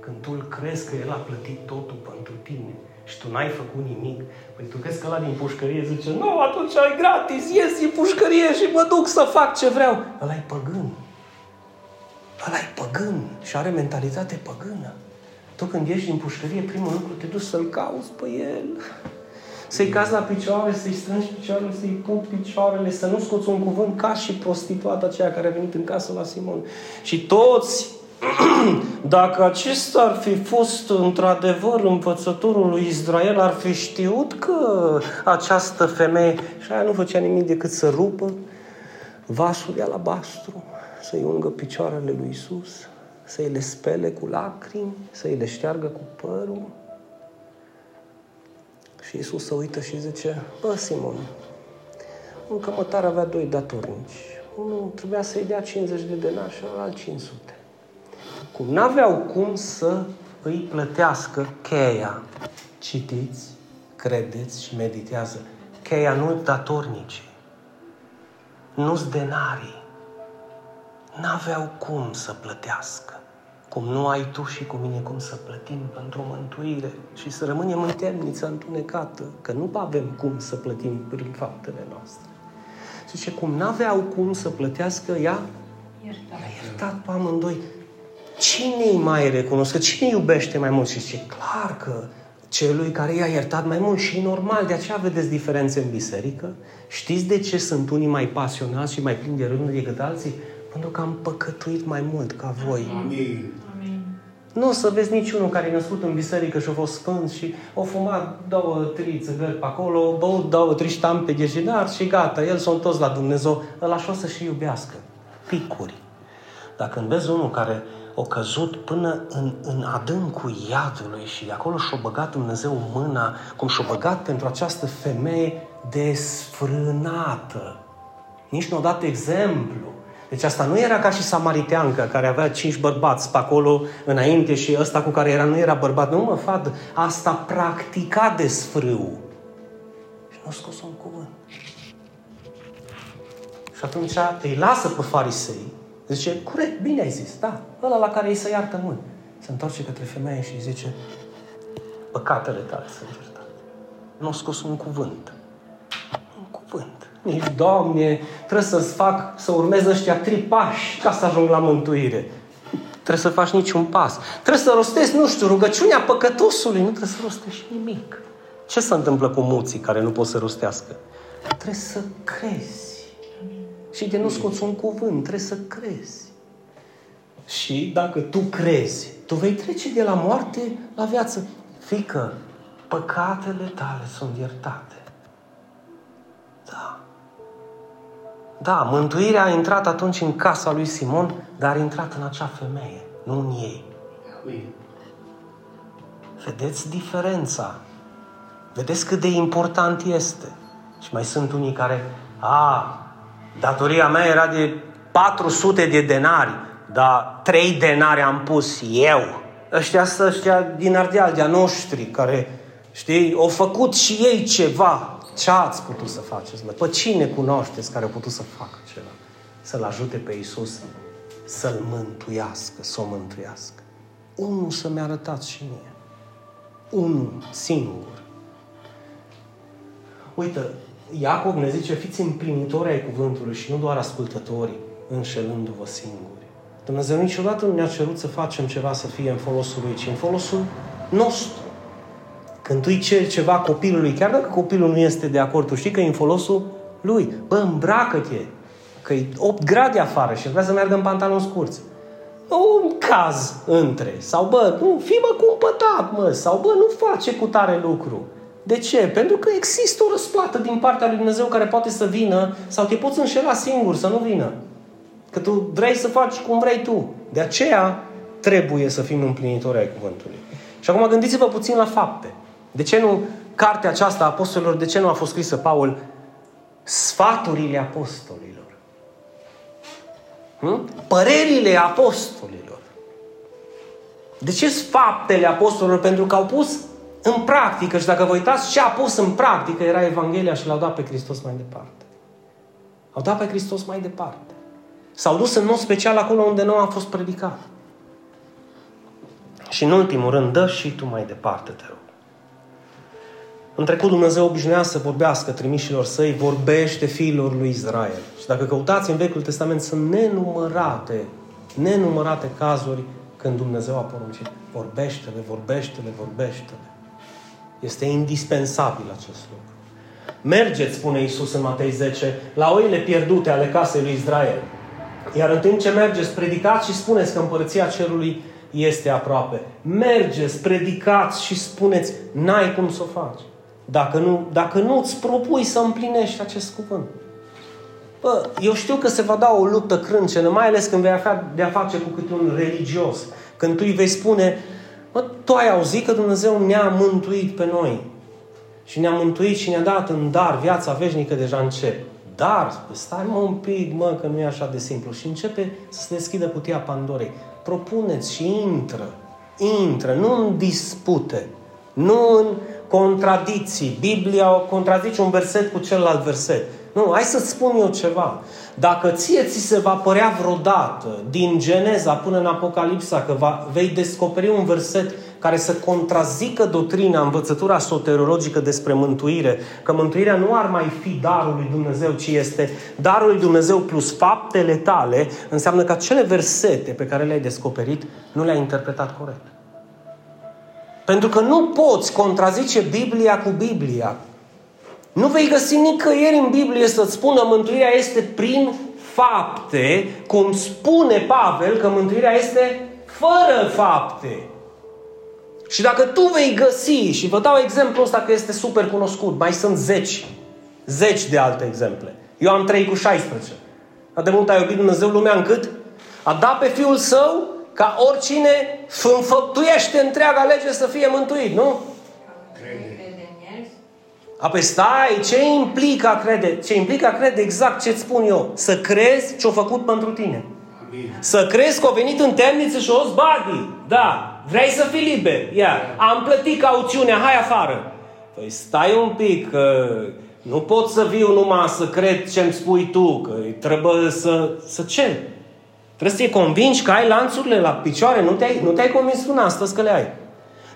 Când tu îl crezi că El a plătit totul pentru tine și tu n-ai făcut nimic, păi tu crezi că la din pușcărie zice, nu, atunci ai gratis, ies din pușcărie și mă duc să fac ce vreau. ăla e păgân. ăla e păgân și are mentalitate păgână. Tu când ieși din pușcărie, primul lucru te duci să-l cauți pe el să-i cazi la picioare, să-i strângi picioarele, să-i pup picioarele, să nu scoți un cuvânt ca și prostituata aceea care a venit în casă la Simon. Și toți, dacă acesta ar fi fost într-adevăr învățătorul lui Israel, ar fi știut că această femeie, și aia nu făcea nimic decât să rupă vasul de alabastru, să-i ungă picioarele lui Isus, să-i le spele cu lacrimi, să-i le șteargă cu părul, și Iisus se uită și zice, bă, Simon, un cămătar avea doi datornici. Unul trebuia să-i dea 50 de denari și alt 500. Cum n-aveau cum să îi plătească cheia, citiți, credeți și meditează, cheia nu datornici, nu-s denarii. N-aveau cum să plătească cum nu ai tu și cu mine cum să plătim pentru mântuire și să rămânem în temniță întunecată, că nu avem cum să plătim prin faptele noastre. Zice, cum n-aveau cum să plătească ea, iertat, iertat pe amândoi. Cine îi mai recunosc? Cine iubește mai mult? Și zice, clar că celui care i-a iertat mai mult și normal, de aceea vedeți diferențe în biserică. Știți de ce sunt unii mai pasionați și mai plini de rând decât alții? Pentru că am păcătuit mai mult ca voi. Amin. Nu o să vezi niciunul care e născut în biserică și a fost sfânt și o fumat două, trei țigări pe acolo, băut două, trei ștampe de jinar și gata, el sunt toți la Dumnezeu. Ăla și o să și iubească. Picuri. Dacă când vezi unul care a căzut până în, în adâncul iadului și acolo și-a băgat Dumnezeu mâna, cum și-a băgat pentru această femeie desfrânată. Nici nu a dat exemplu. Deci asta nu era ca și samariteancă, care avea cinci bărbați pe acolo înainte și ăsta cu care era nu era bărbat. Nu mă, fad, asta practica de sfrâu. Și nu a scos un cuvânt. Și atunci îi lasă pe farisei. Zice, corect, bine ai zis, da, ăla la care îi se iartă mult. Se întoarce către femeie și îi zice, păcatele tale sunt iertate. Nu a scos un cuvânt. Un cuvânt. Nici, Doamne, trebuie să-ți fac, să urmez ăștia trei pași ca să ajung la mântuire. Trebuie să faci niciun pas. Trebuie să rostezi, nu știu, rugăciunea păcătosului. Nu trebuie să rostești nimic. Ce se întâmplă cu muții care nu pot să rostească? Trebuie să crezi. Și de nu scoți un cuvânt, trebuie să crezi. Și dacă tu crezi, tu vei trece de la moarte la viață. Fică, păcatele tale sunt iertate. Da. Da, mântuirea a intrat atunci în casa lui Simon, dar a intrat în acea femeie, nu în ei. Vedeți diferența? Vedeți cât de important este. Și mai sunt unii care, a, datoria mea era de 400 de denari, dar 3 denari am pus eu. Ăștia să ăștia din Ardeal, de noștri, care, știi, au făcut și ei ceva. Ce ați putut să faceți? Mă? Pe cine cunoașteți care a putut să facă ceva? Să-L ajute pe Iisus să-L mântuiască, să o mântuiască. Unul să-mi arătați și mie. Unul singur. Uite, Iacob ne zice, fiți împlinitori ai cuvântului și nu doar ascultători, înșelându-vă singuri. Dumnezeu niciodată nu ne-a cerut să facem ceva să fie în folosul lui, ci în folosul nostru. Când tu îi ceri ceva copilului, chiar dacă copilul nu este de acord, tu știi că e în folosul lui. Bă, îmbracă-te, că e 8 grade afară și vrea să meargă în pantaloni scurți. Un caz între. Sau, bă, nu, fii mă cumpătat, mă. Sau, bă, nu face cu tare lucru. De ce? Pentru că există o răsplată din partea lui Dumnezeu care poate să vină sau te poți înșela singur să nu vină. Că tu vrei să faci cum vrei tu. De aceea trebuie să fim împlinitori ai cuvântului. Și acum gândiți-vă puțin la fapte. De ce nu cartea aceasta a apostolilor, de ce nu a fost scrisă Paul sfaturile apostolilor? Hm? Părerile apostolilor. De ce faptele apostolilor? Pentru că au pus în practică și dacă vă uitați ce a pus în practică era Evanghelia și l-au dat pe Hristos mai departe. Au dat pe Hristos mai departe. S-au dus în mod special acolo unde nu a fost predicat. Și în ultimul rând, dă și tu mai departe, te rog. În trecut Dumnezeu obișnuia să vorbească trimișilor săi, vorbește fiilor lui Israel. Și dacă căutați în Vechiul Testament, sunt nenumărate, nenumărate cazuri când Dumnezeu a poruncit. Vorbește-le, vorbește-le, vorbește-le. Este indispensabil acest lucru. Mergeți, spune Iisus în Matei 10, la oile pierdute ale casei lui Israel. Iar în timp ce mergeți, predicați și spuneți că împărăția cerului este aproape. Mergeți, predicați și spuneți, n-ai cum să o faci. Dacă nu, dacă nu îți propui să împlinești acest cuvânt. Bă, eu știu că se va da o luptă crâncenă, mai ales când vei avea de-a face cu câte un religios. Când tu îi vei spune, Mă, tu ai auzit că Dumnezeu ne-a mântuit pe noi. Și ne-a mântuit și ne-a dat în dar viața veșnică deja încep. Dar, stai mă un pic, mă, că nu e așa de simplu. Și începe să se deschidă cutia Pandorei. Propuneți și intră. Intră, nu în dispute, nu în contradicții. Biblia contrazice un verset cu celălalt verset. Nu, hai să-ți spun eu ceva. Dacă ție ți se va părea vreodată, din Geneza până în Apocalipsa, că va, vei descoperi un verset care să contrazică doctrina, învățătura soterologică despre mântuire, că mântuirea nu ar mai fi darul lui Dumnezeu, ci este darul lui Dumnezeu plus faptele tale, înseamnă că acele versete pe care le-ai descoperit nu le-ai interpretat corect. Pentru că nu poți contrazice Biblia cu Biblia. Nu vei găsi nicăieri în Biblie să-ți spună mântuirea este prin fapte, cum spune Pavel că mântuirea este fără fapte. Și dacă tu vei găsi, și vă dau exemplul ăsta că este super cunoscut, mai sunt zeci, zeci de alte exemple. Eu am 3 cu 16. Dar de mult a iubit Dumnezeu lumea încât a dat pe Fiul Său ca oricine înfăptuiește întreaga lege să fie mântuit, nu? Apoi stai, ce implică a crede? Ce implică a crede exact ce-ți spun eu. Să crezi ce-a făcut pentru tine. Amin. Să crezi că a venit în temniță și o badi. Da, vrei să fii liber. Ia, am plătit cauțiunea, hai afară. Păi stai un pic, că nu pot să viu numai să cred ce-mi spui tu, că trebuie să, să ce? Trebuie să te convingi că ai lanțurile la picioare. Nu te-ai, nu te-ai convins până astăzi că le ai.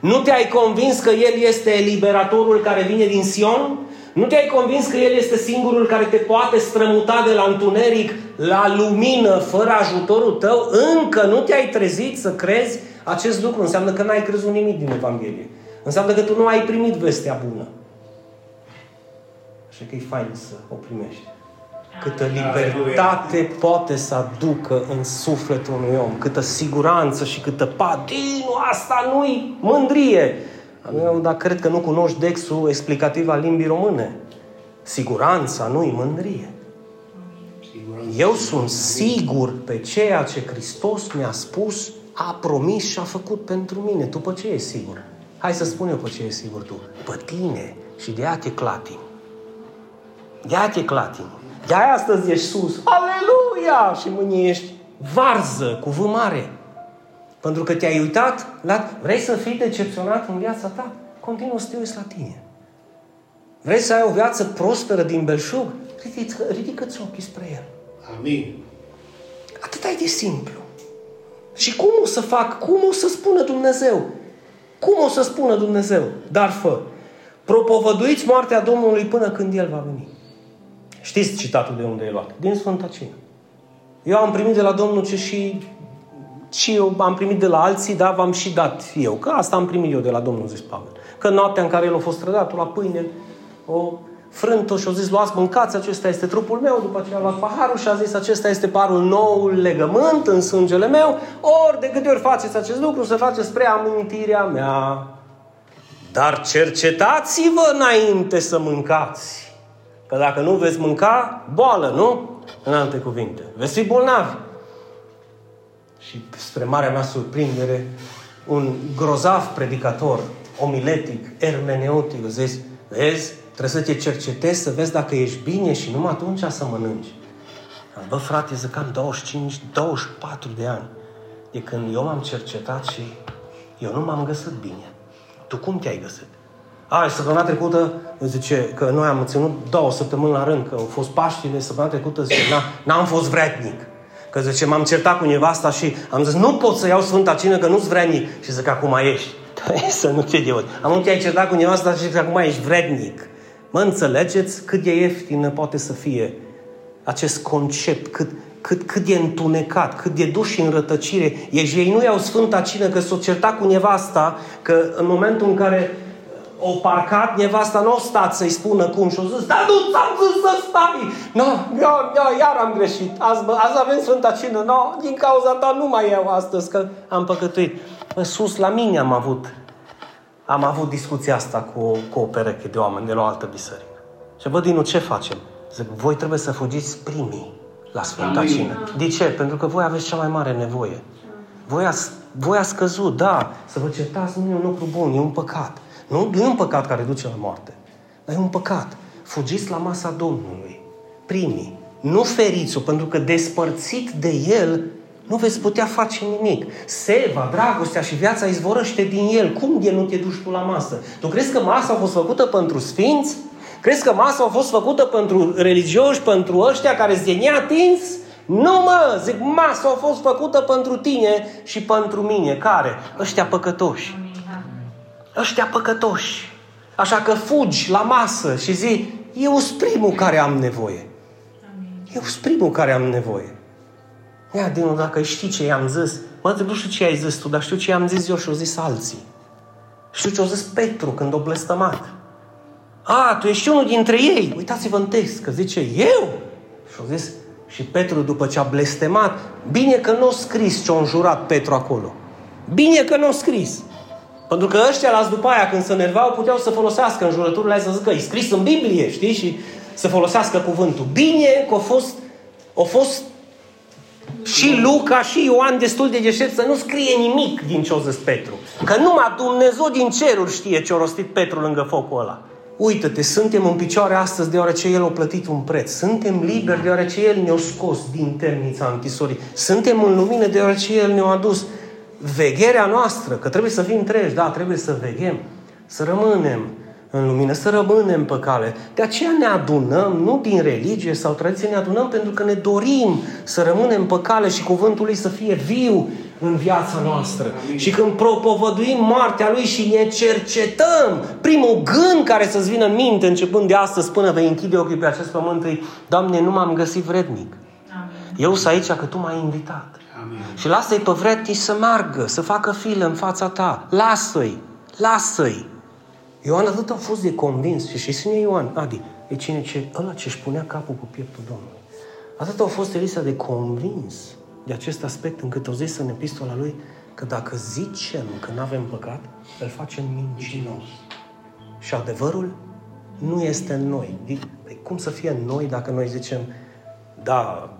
Nu te-ai convins că El este eliberatorul care vine din Sion? Nu te-ai convins că El este singurul care te poate strămuta de la întuneric la lumină fără ajutorul tău? Încă nu te-ai trezit să crezi acest lucru. Înseamnă că n-ai crezut nimic din Evanghelie. Înseamnă că tu nu ai primit vestea bună. Așa că e fain să o primești câtă libertate poate să aducă în sufletul unui om, câtă siguranță și câtă patinu, asta nu-i mândrie. Dar cred că nu cunoști dexul explicativ al limbii române. Siguranța nu-i mândrie. Eu sunt sigur pe ceea ce Hristos mi-a spus, a promis și a făcut pentru mine. Tu pe ce ești sigur? Hai să spun eu pe ce e sigur tu. Pe tine. Și de aia te clatim. De aia te clatim. De aia astăzi ești sus. Aleluia! Și mâine ești varză cu V mare. Pentru că te-ai uitat la... Vrei să fii decepționat în viața ta? Continuă să te uiți la tine. Vrei să ai o viață prosperă din belșug? Ridică, ridică-ți ochii spre El. Amin. Atât e de simplu. Și cum o să fac? Cum o să spună Dumnezeu? Cum o să spună Dumnezeu? Dar fă. Propovăduiți moartea Domnului până când El va veni. Știți citatul de unde e luat? Din Sfânta Cină. Eu am primit de la Domnul ce și, și eu am primit de la alții, dar v-am și dat eu. Că asta am primit eu de la Domnul, zis Pavel. Că noaptea în care el a fost trădat, la pâine, o frânt-o și a zis, luați, mâncați, acesta este trupul meu, după aceea a luat paharul și a zis, acesta este parul noul legământ în sângele meu, ori de câte ori faceți acest lucru, să faceți spre amintirea mea. Dar cercetați-vă înainte să mâncați. Că dacă nu veți mânca, boală, nu? În alte cuvinte. Veți fi bolnavi. Și spre marea mea surprindere, un grozav predicator, omiletic, ermeneutic, zis, vezi, trebuie să te cercetezi, să vezi dacă ești bine și numai atunci să mănânci. Bă, frate, zic, am 25, 24 de ani de când eu m-am cercetat și eu nu m-am găsit bine. Tu cum te-ai găsit? A, săptămâna trecută, zice, că noi am ținut două săptămâni la rând, că au fost Paștile, săptămâna trecută, zice, n-am fost vrednic. Că zice, m-am certat cu nevasta și am zis, nu pot să iau Sfânta Cină, că nu-ți vrednic. Și zic, acum ești. să nu te idiot. Am te-ai certat cu nevasta și zic, acum ești vrednic. Mă înțelegeți cât de ieftină poate să fie acest concept, cât, cât, cât de întunecat, cât de duși în rătăcire. Ești ei nu iau Sfânta Cină că s-o certat cu nevasta, că în momentul în care o parcat, nevasta nu o stat să-i spună cum și o zis, dar nu ți-am zis să stai! Nu, no, no, iar am greșit. Azi, bă, azi avem Sfânta Cină. No, din cauza ta nu mai iau astăzi, că am păcătuit. Bă, sus la mine am avut am avut discuția asta cu, cu o pereche de oameni de la o altă biserică. Și văd din ce facem? Zic, voi trebuie să fugiți primii la Sfânta Amin. Cină. De ce? Pentru că voi aveți cea mai mare nevoie. Voi ați, voi ați căzut, da, să vă certați nu e un lucru bun, e un păcat. Nu, nu e un păcat care duce la moarte, dar e un păcat. Fugiți la masa Domnului, primii. Nu feriți-o, pentru că despărțit de El, nu veți putea face nimic. Seva, dragostea și viața izvorăște din el. Cum de nu te duci tu la masă? Tu crezi că masa a fost făcută pentru sfinți? Crezi că masa a fost făcută pentru religioși, pentru ăștia care se neatins? Nu mă, zic, masa a fost făcută pentru tine și pentru mine. Care? Ăștia păcătoși. Ăștia păcătoși. Așa că fugi la masă și zi, eu sunt primul care am nevoie. Eu sunt primul care am nevoie. Ia, Dinu, dacă știi ce i-am zis, mă, nu știu ce ai zis tu, dar știu ce i-am zis eu și au zis alții. Știu ce au zis Petru când o blestămat. A, tu ești unul dintre ei. Uitați-vă în text, că zice, eu? Și au zis, și Petru după ce a blestemat, bine că nu a scris ce a înjurat Petru acolo. Bine că nu a scris. Pentru că ăștia las după aia, când se nervau, puteau să folosească în jurăturile să zică, e scris în Biblie, știi? Și să folosească cuvântul. Bine că a fost, a fost și Luca și Ioan destul de deștept să nu scrie nimic din ce o zis Petru. Că numai Dumnezeu din ceruri știe ce a rostit Petru lângă focul ăla. Uită-te, suntem în picioare astăzi deoarece El a plătit un preț. Suntem liberi deoarece El ne-a scos din temnița închisorii. Suntem în lumină deoarece El ne-a adus vegherea noastră, că trebuie să fim treji, da, trebuie să veghem, să rămânem în lumină, să rămânem pe cale. De aceea ne adunăm, nu din religie sau tradiție, ne adunăm pentru că ne dorim să rămânem pe cale și cuvântul lui să fie viu în viața noastră. Amin. Și când propovăduim moartea lui și ne cercetăm, primul gând care să-ți vină în minte, începând de astăzi până vei închide ochii pe acest pământ, e, Doamne, nu m-am găsit vrednic. Amin. Eu sunt aici că Tu m-ai invitat. Amin. Și lasă-i pe vrednici să meargă, să facă filă în fața Ta. Lasă-i, lasă-i. Ioan atât a fost de convins și și spune Ioan, Adi, e cine ce, ăla ce își punea capul cu pieptul Domnului. Atât a fost Elisa de convins de acest aspect încât au zis în epistola lui că dacă zicem că nu avem păcat, îl facem mincinos. Și adevărul nu este în noi. Păi cum să fie în noi dacă noi zicem, da,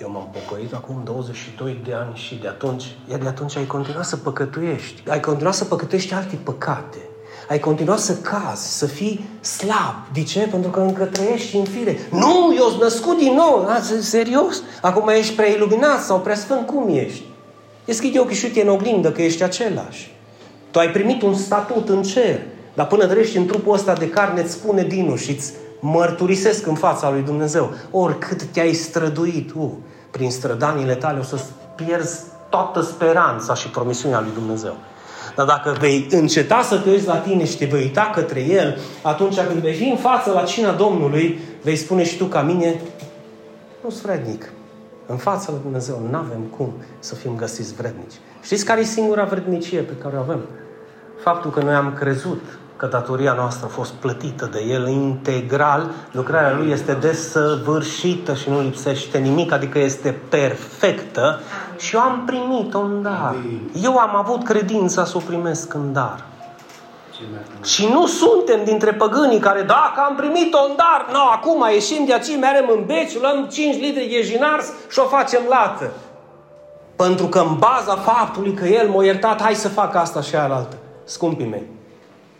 Eu m-am pocăit acum 22 de ani și de atunci, iar de atunci ai continuat să păcătuiești. Ai continuat să păcătuiești alte păcate. Ai continuat să cazi, să fii slab. De ce? Pentru că încă trăiești în fire. Nu, eu sunt născut din nou. A, serios? Acum ești prea iluminat sau prea sfânt? Cum ești? Deschide ochii și uite în oglindă că ești același. Tu ai primit un statut în cer. Dar până trăiești în trupul ăsta de carne, îți spune Dinu și îți mărturisesc în fața lui Dumnezeu. Oricât te-ai străduit, uh, prin strădanile tale o să pierzi toată speranța și promisiunea lui Dumnezeu. Dar dacă vei înceta să te uiți la tine și te vei uita către El, atunci când vei fi în față la cina Domnului, vei spune și tu ca mine, nu-s vrednic. În fața lui Dumnezeu nu avem cum să fim găsiți vrednici. Știți care e singura vrednicie pe care o avem? Faptul că noi am crezut că datoria noastră a fost plătită de El integral, lucrarea Lui este desăvârșită și nu lipsește nimic, adică este perfectă și eu am primit-o în dar. Eu am avut credința să o primesc în dar. Și nu suntem dintre păgânii care, dacă am primit-o în dar, nu, acum ieșim de aici, merem în beci, luăm 5 litri de jinars și o facem lată. Pentru că în baza faptului că El m-a iertat, hai să fac asta și aia altă. Scumpii mei,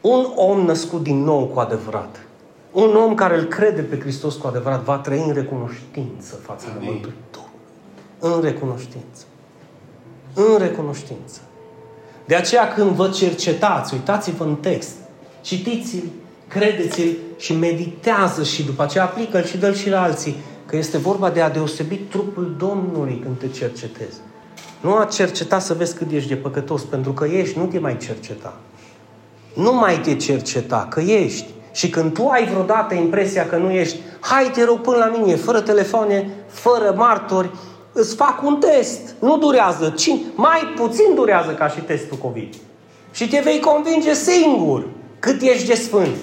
un om născut din nou cu adevărat, un om care îl crede pe Hristos cu adevărat, va trăi în recunoștință față Amin. de Mântuitor. În recunoștință. În recunoștință. De aceea când vă cercetați, uitați-vă în text, citiți-l, credeți-l și meditează și după aceea aplică-l și dă și la alții. Că este vorba de a deosebi trupul Domnului când te cercetezi. Nu a cerceta să vezi cât ești de păcătos, pentru că ești, nu te mai cerceta. Nu mai te cerceta, că ești. Și când tu ai vreodată impresia că nu ești, hai te rog până la mine, fără telefoane, fără martori, îți fac un test. Nu durează, ci mai puțin durează ca și testul COVID. Și te vei convinge singur cât ești de sfânt.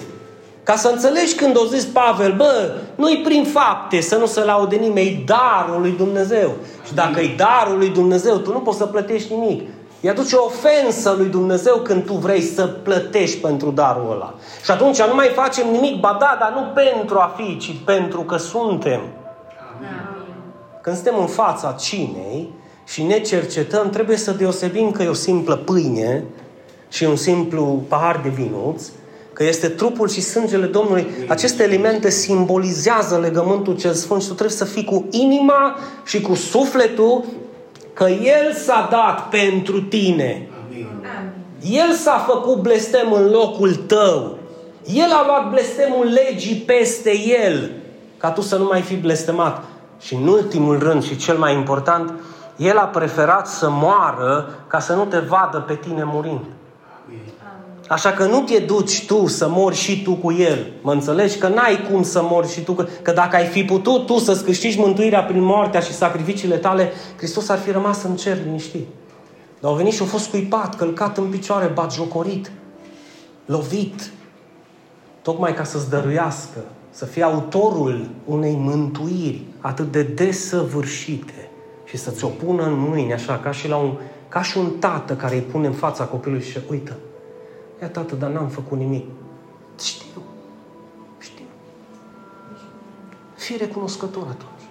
Ca să înțelegi când o zis Pavel, bă, nu-i prin fapte să nu se laude nimeni, darul lui Dumnezeu. Și dacă e darul lui Dumnezeu, tu nu poți să plătești nimic. Îi aduce o ofensă lui Dumnezeu când tu vrei să plătești pentru darul ăla. Și atunci nu mai facem nimic, ba da, dar nu pentru a fi, ci pentru că suntem. Când suntem în fața cinei și ne cercetăm, trebuie să deosebim că e o simplă pâine și un simplu pahar de vinuț, că este trupul și sângele Domnului. Aceste elemente simbolizează legământul cel sfânt și tu trebuie să fii cu inima și cu sufletul că El s-a dat pentru tine. El s-a făcut blestem în locul tău. El a luat blestemul legii peste El, ca tu să nu mai fi blestemat. Și în ultimul rând și cel mai important, El a preferat să moară ca să nu te vadă pe tine murind. Așa că nu te duci tu să mori și tu cu El. Mă înțelegi? Că n-ai cum să mori și tu. Cu... Că dacă ai fi putut tu să-ți câștigi mântuirea prin moartea și sacrificiile tale, Hristos ar fi rămas în cer liniștit. Dar au venit și au fost cuipat, călcat în picioare, batjocorit, lovit. Tocmai ca să-ți dăruiască, să fie autorul unei mântuiri atât de desăvârșite și să-ți o pună în mâini, așa, ca și, la un, ca și un tată care îi pune în fața copilului și uită, Ia, tată, dar n-am făcut nimic. Știu. Știu. Fii recunoscător atunci.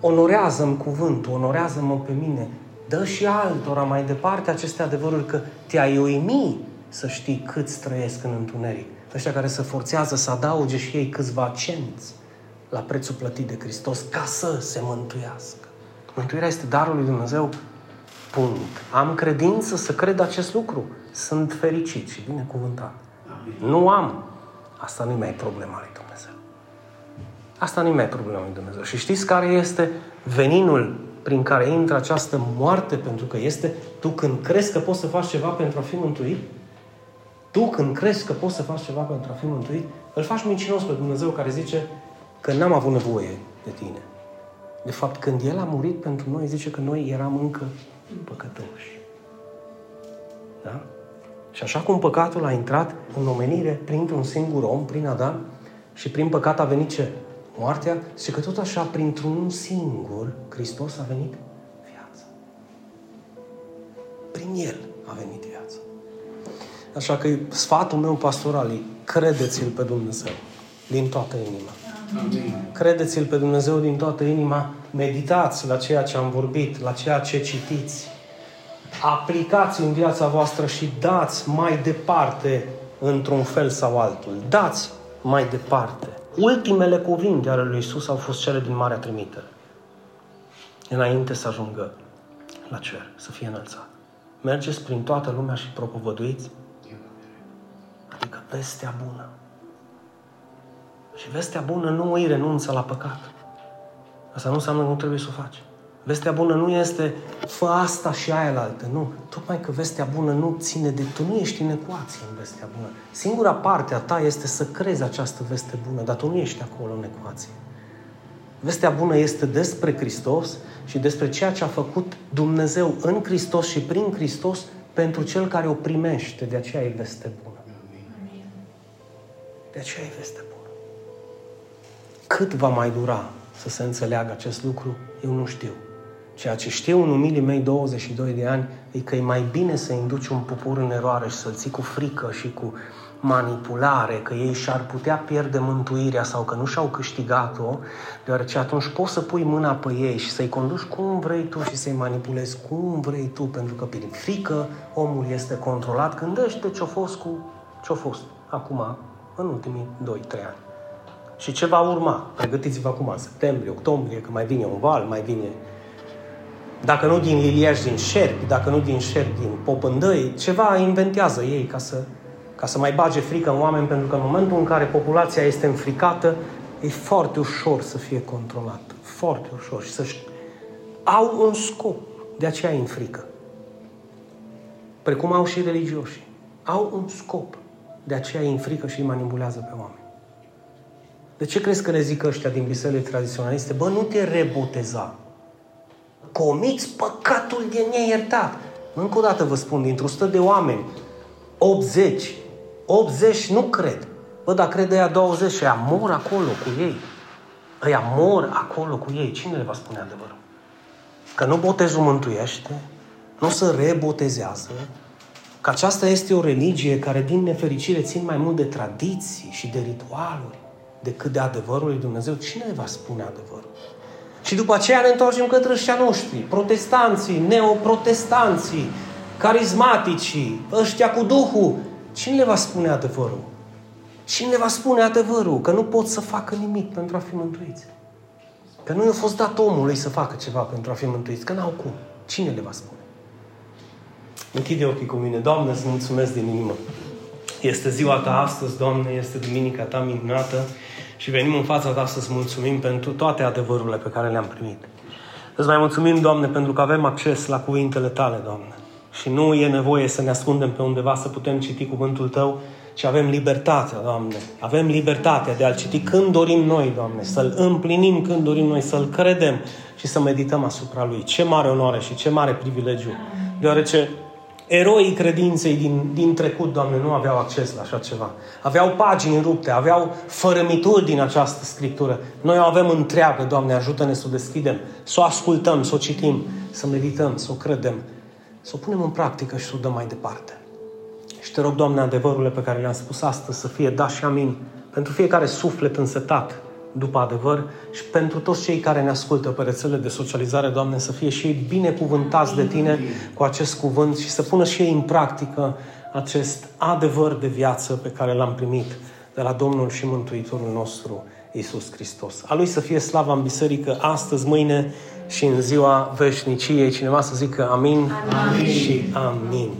Onorează-mi cuvântul, onorează-mă pe mine. Dă și altora mai departe aceste adevăruri că te-ai uimi să știi cât trăiesc în întuneric. Ăștia care se forțează să adauge și ei câțiva cenți la prețul plătit de Hristos ca să se mântuiască. Mântuirea este darul lui Dumnezeu Punct. Am credință să cred acest lucru. Sunt fericit și binecuvântat. Amin. Nu am. Asta nu-i mai problema lui Dumnezeu. Asta nu-i mai problema lui Dumnezeu. Și știți care este veninul prin care intră această moarte? Pentru că este tu când crezi că poți să faci ceva pentru a fi mântuit, tu când crezi că poți să faci ceva pentru a fi mântuit, îl faci mincinos pe Dumnezeu care zice că n-am avut nevoie de tine. De fapt, când El a murit pentru noi, zice că noi eram încă păcătoși. Da? Și așa cum păcatul a intrat în omenire printr-un singur om, prin Adam, și prin păcat a venit ce? Moartea, și că tot așa, printr-un singur, Hristos a venit viața. Prin El a venit viața. Așa că sfatul meu pastoral e, credeți-L pe Dumnezeu din toată inima. Amin. Credeți-L pe Dumnezeu din toată inima, meditați la ceea ce am vorbit, la ceea ce citiți, aplicați în viața voastră și dați mai departe într-un fel sau altul. Dați mai departe. Ultimele cuvinte ale lui Isus au fost cele din Marea Trimitere. Înainte să ajungă la cer, să fie înălțat. Mergeți prin toată lumea și propovăduiți, adică vestea bună. Și vestea bună nu îi renunță la păcat. Asta nu înseamnă că nu trebuie să o faci. Vestea bună nu este fă asta și aia la altă. Nu. Tocmai că vestea bună nu ține de... Tu nu ești în ecuație în vestea bună. Singura parte a ta este să crezi această veste bună, dar tu nu ești acolo în ecuație. Vestea bună este despre Hristos și despre ceea ce a făcut Dumnezeu în Hristos și prin Hristos pentru cel care o primește. De aceea e veste bună. De aceea e veste bună. Cât va mai dura să se înțeleagă acest lucru, eu nu știu. Ceea ce știu în umilii mei 22 de ani e că e mai bine să induci un popor în eroare și să-l ții cu frică și cu manipulare, că ei și-ar putea pierde mântuirea sau că nu și-au câștigat-o, deoarece atunci poți să pui mâna pe ei și să-i conduci cum vrei tu și să-i manipulezi cum vrei tu, pentru că prin frică omul este controlat. Gândește ce-a fost cu ce-a fost acum, în ultimii 2-3 ani. Și ce va urma? Pregătiți-vă acum, în septembrie, octombrie, că mai vine un val, mai vine... Dacă nu din liliaș, din șerpi, dacă nu din șerpi, din popândăi, ceva inventează ei ca să, ca să mai bage frică în oameni, pentru că în momentul în care populația este înfricată, e foarte ușor să fie controlată. Foarte ușor. Și să au un scop. De aceea e în frică. Precum au și religioși. Au un scop. De aceea îi înfrică și îi manipulează pe oameni. De ce crezi că le zic ăștia din bisericile tradiționaliste? Bă, nu te reboteza. Comiți păcatul de neiertat. Încă o dată vă spun, dintr-o 100 de oameni, 80, 80 nu cred. Bă, dar cred ăia 20 și ăia mor acolo cu ei. Ăia mor acolo cu ei. Cine le va spune adevărul? Că nu botezul mântuiește, nu se rebotezează, că aceasta este o religie care, din nefericire, țin mai mult de tradiții și de ritualuri decât de adevărul lui Dumnezeu. Cine va spune adevărul? Și după aceea ne întoarcem către ăștia noștri, protestanții, neoprotestanții, carismaticii, ăștia cu Duhul. Cine le va spune adevărul? Cine le va spune adevărul? Că nu pot să facă nimic pentru a fi mântuiți. Că nu i-a fost dat omului să facă ceva pentru a fi mântuiți. Că n-au cum. Cine le va spune? Închide ochii cu mine. Doamne, îți mulțumesc din inimă. Este ziua ta astăzi, Doamne, este duminica ta minunată și venim în fața ta să-ți mulțumim pentru toate adevărurile pe care le-am primit. Îți mai mulțumim, Doamne, pentru că avem acces la cuvintele tale, Doamne. Și nu e nevoie să ne ascundem pe undeva să putem citi cuvântul tău, ci avem libertatea, Doamne. Avem libertatea de a-l citi când dorim noi, Doamne, să-l împlinim când dorim noi, să-l credem și să medităm asupra lui. Ce mare onoare și ce mare privilegiu, deoarece eroii credinței din, din trecut, Doamne, nu aveau acces la așa ceva. Aveau pagini rupte, aveau fărămituri din această scriptură. Noi o avem întreagă, Doamne, ajută-ne să o deschidem, să o ascultăm, să o citim, să medităm, să o credem, să o punem în practică și să o dăm mai departe. Și te rog, Doamne, adevărurile pe care le-am spus astăzi să fie da și amin pentru fiecare suflet însetat după adevăr și pentru toți cei care ne ascultă pe rețele de socializare, Doamne, să fie și ei binecuvântați de Tine cu acest cuvânt și să pună și ei în practică acest adevăr de viață pe care l-am primit de la Domnul și Mântuitorul nostru, Isus Hristos. A Lui să fie slava în biserică astăzi, mâine și în ziua veșniciei. Cineva să zică amin, amin. și amin.